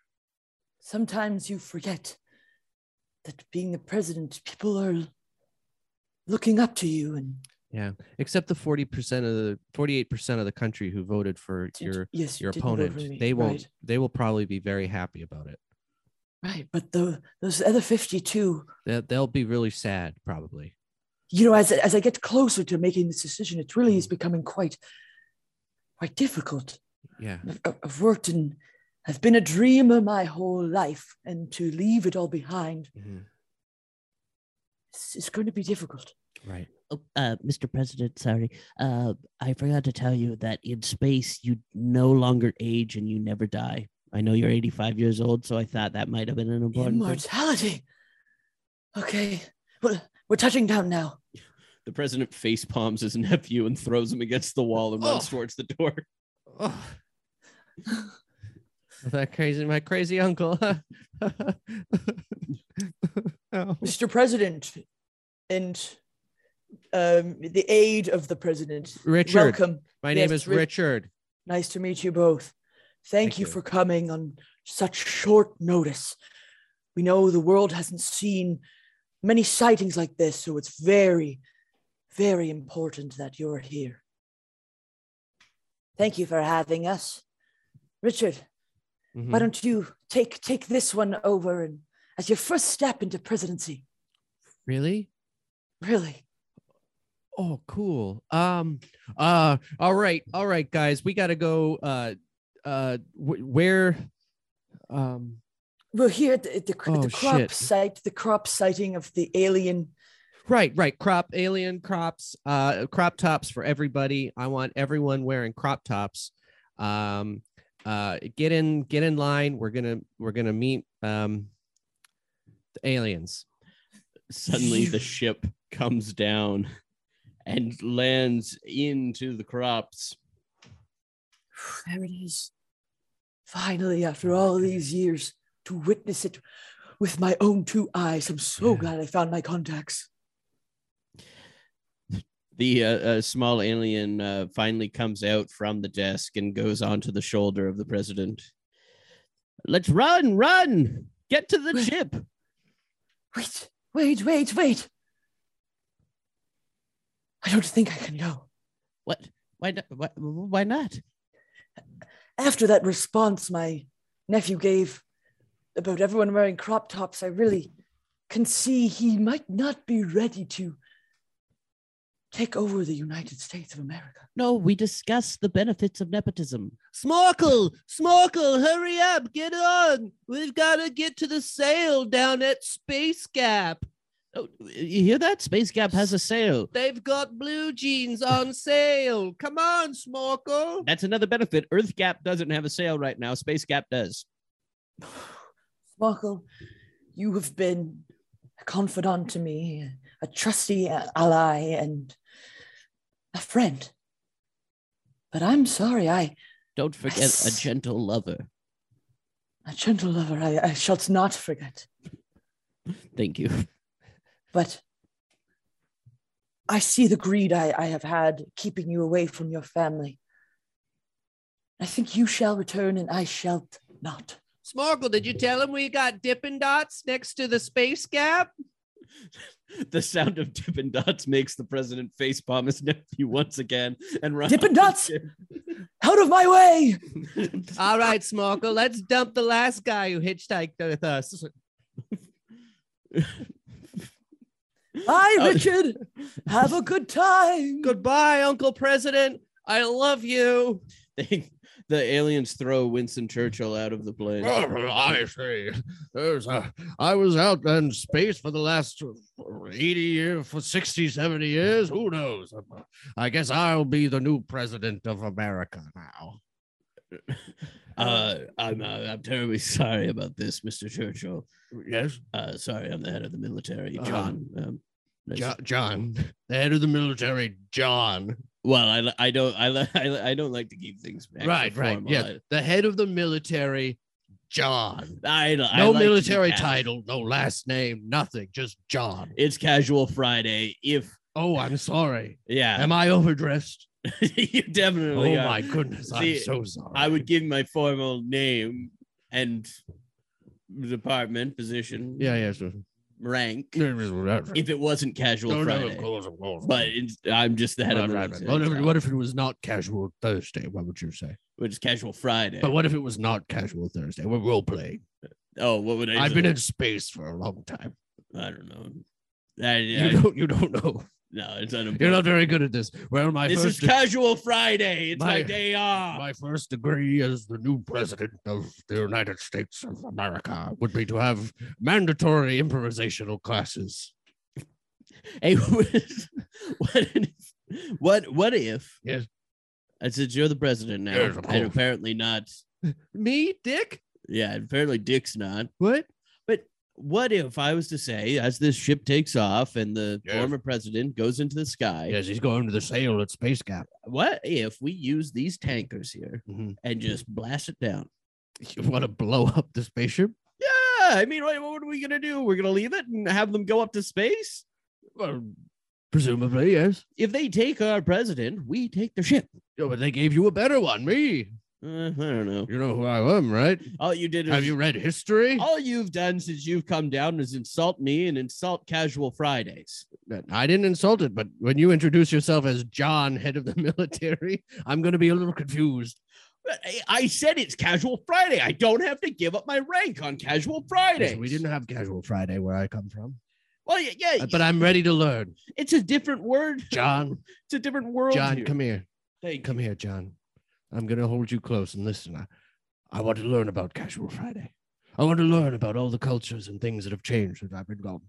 Speaker 3: Sometimes you forget that being the president, people are looking up to you and
Speaker 1: Yeah. Except the 40% of the 48% of the country who voted for your
Speaker 3: yes,
Speaker 1: your opponent. They won't
Speaker 3: Right,
Speaker 1: they will probably be very happy about it.
Speaker 3: right. But the those other fifty-two,
Speaker 1: They'll, they'll be really sad probably.
Speaker 3: you know, as as I get closer to making this decision, it really is mm. becoming quite quite difficult.
Speaker 1: Yeah.
Speaker 3: I've, worked and I've been a dreamer my whole life, and to leave it all behind
Speaker 1: Mhm.
Speaker 3: is, is going to be difficult.
Speaker 1: Right.
Speaker 2: Oh, uh, Mr. President, sorry. Uh, I forgot to tell you that in space you no longer age and you never die. I know you're 85 years old, so I thought that might have been an important thing.
Speaker 3: Immortality. Okay, well, we're touching down now.
Speaker 2: The president face palms his nephew and throws him against the wall and runs
Speaker 1: Oh.
Speaker 2: towards the door.
Speaker 1: Oh. that crazy, my crazy uncle. Oh.
Speaker 3: Mr. President, and um, the aide of the president.
Speaker 1: Richard.
Speaker 3: Welcome.
Speaker 1: My name
Speaker 3: Yes,
Speaker 1: is
Speaker 3: Ri-
Speaker 1: Richard.
Speaker 3: Nice to meet you both. Thank,
Speaker 1: Thank
Speaker 3: you,
Speaker 1: you.
Speaker 3: for coming on such short notice. We know the world hasn't seen many sightings like this, so it's very, very important that you're here. Thank you for having us. Richard,
Speaker 1: Mhm.
Speaker 3: why don't you take take this one over and as your first step into presidency?
Speaker 1: Really?
Speaker 3: Really?
Speaker 1: Oh, cool. Um. Uh. All right. All right, guys. We gotta go. Uh. Uh. wh- where? Um.
Speaker 3: We're here at the, at the,
Speaker 1: Oh,
Speaker 3: the crop
Speaker 1: shit.
Speaker 3: site, the crop sighting of the alien
Speaker 4: Right, right. Crop alien crops, uh, crop tops for everybody. I want everyone wearing crop tops. Um, uh, get in, get in line. We're gonna, we're gonna meet um, the aliens.
Speaker 2: Suddenly, the ship comes down and lands into the crops.
Speaker 3: There it is. Finally, after all these years, to witness it with my own two eyes. I'm so glad I found my contacts.
Speaker 2: The uh, uh, small alien uh, finally comes out from the desk and goes onto the shoulder of the president. Let's run, run, get to the
Speaker 3: Wait.
Speaker 2: ship.
Speaker 3: Wait, wait, wait, wait. I don't think I can go.
Speaker 2: What? Why? Not? Why, why not?
Speaker 3: After that response my nephew gave about everyone wearing crop tops, I really can see he might not be ready to take over the United States of America.
Speaker 2: No, we discuss the benefits of nepotism.
Speaker 4: Snorkel, Snorkel, hurry up, get on. We've got to get to the sale down at Space Gap.
Speaker 2: Oh, you hear that? Space Gap has a sale.
Speaker 4: They've got blue jeans on sale. Come on, Snorkel.
Speaker 2: That's another benefit. Earth Gap doesn't have a sale right now. Space Gap does.
Speaker 3: Sparkle, you have been a confidant to me, a trusty ally, and a friend. But I'm sorry, I,
Speaker 2: Don't forget a gentle lover.
Speaker 3: a gentle lover, I, I shall not forget.
Speaker 2: Thank you.
Speaker 3: But I see the greed I, I have had keeping you away from your family. I think you shall return and I shall not.
Speaker 4: Snorkel, did you tell him we got Dippin' Dots next to the Space Gap?
Speaker 2: The sound of Dippin' Dots makes the president facepalm his nephew once again and run.
Speaker 3: Dippin' Dots! Out of my way!
Speaker 4: All right, Snorkel, let's dump the last guy who hitchhiked with us.
Speaker 3: Bye,
Speaker 2: Uh,
Speaker 3: Richard. Have a good time.
Speaker 4: Goodbye, Uncle President. I love you.
Speaker 2: They, the aliens throw Winston Churchill out of the plane.
Speaker 1: Oh, I see. There's a, I was out in space for the last 80 years, for 60, 70 years. Who knows? I guess I'll be the new president of America now.
Speaker 2: Uh, I'm uh, I'm terribly sorry about this, Mr. Churchill.
Speaker 1: Yes,
Speaker 2: Uh, sorry, I'm the head of the military,
Speaker 1: Uh-huh.
Speaker 2: John. Um, nice-
Speaker 1: Jo- John, the head of the military, John.
Speaker 2: Well, I, I don't I, I I don't like to keep things
Speaker 1: right, right.
Speaker 2: formal.
Speaker 1: Yes, the head of the military, John.
Speaker 2: I, I,
Speaker 1: No
Speaker 2: like
Speaker 1: military title, no last name, nothing, just John.
Speaker 2: It's casual Friday. If
Speaker 1: Oh, I'm sorry.
Speaker 2: yeah,
Speaker 1: Am I overdressed?
Speaker 2: you
Speaker 1: Oh
Speaker 2: definitely are.
Speaker 1: Oh, my goodness,
Speaker 2: See,
Speaker 1: I'm so sorry.
Speaker 2: I would give my formal name and department position
Speaker 1: Yeah, yeah. So,
Speaker 2: rank
Speaker 1: if
Speaker 2: if it wasn't casual Friday.
Speaker 1: of course, of course.
Speaker 2: But it's, I'm just the head
Speaker 1: Right,
Speaker 2: of the
Speaker 1: right, right. What, if, what if it was not casual Thursday? What would you say?
Speaker 2: which is casual Friday.
Speaker 1: But what if it was not casual Thursday? We're role playing.
Speaker 2: oh, what would I?
Speaker 1: I've
Speaker 2: do?
Speaker 1: been in space for a long time.
Speaker 2: I don't know. I,
Speaker 1: You don't. You don't know.
Speaker 2: No, it's unimportant.
Speaker 1: You're not very good at this. Well, my
Speaker 2: this is
Speaker 1: first
Speaker 2: casual Friday. It's my,
Speaker 1: my-
Speaker 2: day off.
Speaker 1: my first degree as the new president of the United States of America would be to have mandatory improvisational classes.
Speaker 2: Hey, what if, what what if?
Speaker 1: Yes.
Speaker 2: I said you're the president now,
Speaker 1: Yes,
Speaker 2: and apparently not.
Speaker 4: Me, Dick?
Speaker 2: Yeah, apparently Dick's not.
Speaker 4: What?
Speaker 2: What if I was to say, as this ship takes off and the
Speaker 1: Yes.
Speaker 2: former president goes into the sky,
Speaker 1: Yes, he's going to the sail at Space Gap.
Speaker 2: what if we use these tankers here
Speaker 1: Mhm.
Speaker 2: and just blast it down?
Speaker 1: You want to blow up the spaceship?
Speaker 2: Yeah, I mean, what, what are we gonna do? We're gonna leave it and have them go up to space?
Speaker 1: Well, presumably, yes.
Speaker 2: If they take our president, we take their ship.
Speaker 1: Yeah, but they gave you a better one, me.
Speaker 2: Uh, I don't know.
Speaker 1: You know who I am, right?
Speaker 2: All you did is
Speaker 1: Have you read history?
Speaker 2: all you've done since you've come down is insult me and insult casual Fridays.
Speaker 1: I didn't insult it, but when you introduce yourself as John, head of the military, I'm going to be a little confused.
Speaker 2: I- said it's casual Friday. I don't have to give up my rank on casual Friday.
Speaker 1: We didn't have Casual Friday where I come from,
Speaker 2: Well, yeah, yeah
Speaker 1: but I'm ready to learn.
Speaker 2: it's a different word.
Speaker 1: John,
Speaker 2: It's a different world.
Speaker 1: John,
Speaker 2: here.
Speaker 1: come here.
Speaker 2: Thank
Speaker 1: Come here, John. I'm going to hold you close and listen. I, I want to learn about Casual Friday. I want to learn about all the cultures and things that have changed since I've been gone.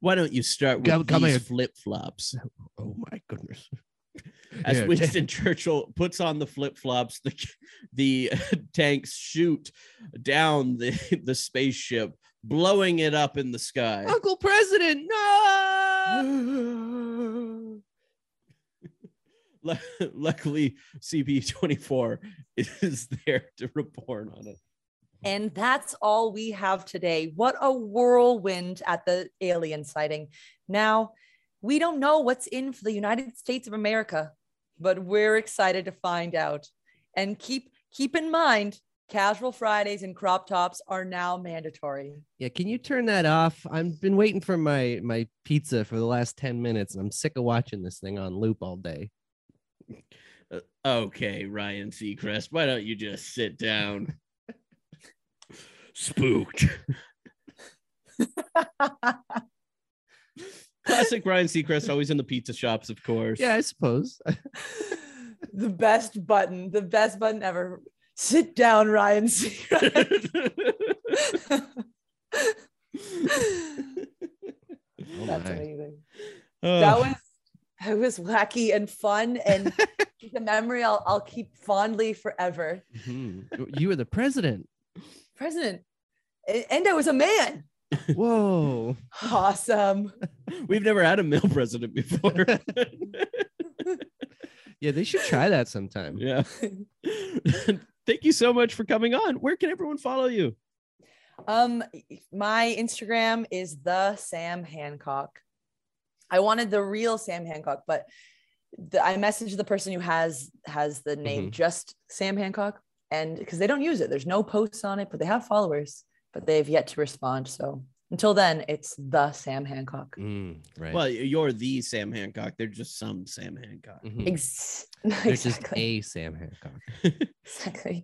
Speaker 2: Why don't you start with
Speaker 5: Come- come
Speaker 2: these flip flops?
Speaker 5: Oh my goodness.
Speaker 2: As
Speaker 5: Here,
Speaker 2: Winston Churchill puts on the flip flops, the the tanks shoot down the the spaceship, blowing it up in the sky.
Speaker 1: Uncle President, no!
Speaker 2: Lu- Luckily, CP24 is there to report on it.
Speaker 3: And that's all we have today. What a whirlwind at the alien sighting. Now, we don't know what's in for the United States of America, but we're excited to find out. And keep keep in mind, casual Fridays and crop tops are now mandatory.
Speaker 1: Yeah, can you turn that off? I've been waiting for my my pizza for the last 10 minutes and I'm sick of watching this thing on loop all day.
Speaker 2: Uh, okay, Ryan Seacrest, why don't you just sit down? Spooked. Classic Ryan Seacrest, always in the pizza shops, of course.
Speaker 1: Yeah, I suppose.
Speaker 3: the best button, the best button ever. Sit down, Ryan.
Speaker 1: Oh
Speaker 3: That's
Speaker 1: my.
Speaker 3: amazing.
Speaker 2: Oh,
Speaker 3: that was it was wacky and fun and the memory I'll, I'll keep fondly forever
Speaker 1: Mhm. You were the president.
Speaker 3: president A- and i was a man
Speaker 1: Whoa.
Speaker 3: awesome
Speaker 2: we've never had a male president before.
Speaker 1: Yeah, they should try that sometime.
Speaker 2: yeah. Thank you so much for coming on. Where can everyone follow you?
Speaker 3: um my instagram is the sam hancock i wanted the real sam hancock but the, i messaged the person who has has the name
Speaker 1: Mhm.
Speaker 3: just sam hancock and because they don't use it there's no posts on it but they have followers but they've yet to respond so until then it's the sam hancock
Speaker 1: Mm, right.
Speaker 2: Well, you're the Sam Hancock. They're just some Sam Hancock.
Speaker 1: Mhm.
Speaker 3: Ex-
Speaker 1: There's just
Speaker 3: exactly.
Speaker 1: a Sam Hancock.
Speaker 3: exactly.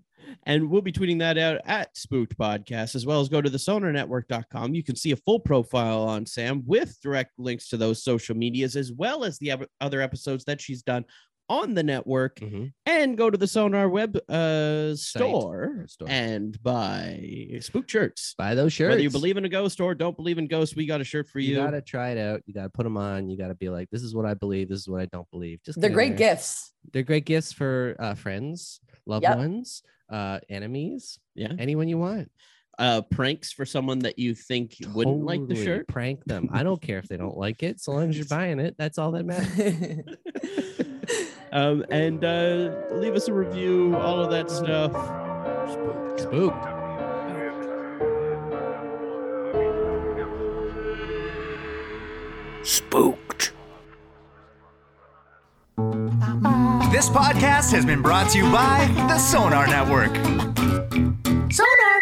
Speaker 2: And we'll be tweeting that out at Spooked Podcast, as well as go to the sonarnetwork.com. You can see a full profile on Sam with direct links to those social medias, as well as the other episodes that she's done on the network.
Speaker 1: Mhm.
Speaker 2: And go to the Sonar web uh, store,
Speaker 1: Store.
Speaker 2: and buy Spook shirts.
Speaker 1: Buy those shirts.
Speaker 2: Whether you believe in a ghost or don't believe in ghosts, we got a shirt for
Speaker 1: you,
Speaker 2: you.
Speaker 1: gotta try it out. You gotta put them on. You gotta be like, this is what I believe. This is what I don't believe. Just
Speaker 3: They're great
Speaker 1: there.
Speaker 3: gifts.
Speaker 1: They're great gifts for uh, friends, loved
Speaker 3: Yep.
Speaker 1: ones, uh, enemies,
Speaker 2: Yeah.
Speaker 1: anyone you want.
Speaker 2: Uh, pranks for someone that you think wouldn't like the shirt.
Speaker 1: Prank them. I don't care if they don't like it, so long as you're buying it. That's all that matters.
Speaker 2: um, and uh, leave us a review, all of that stuff.
Speaker 1: Spooked.
Speaker 6: Spooked. This podcast has been brought to you by the Sonar Network. Sonar!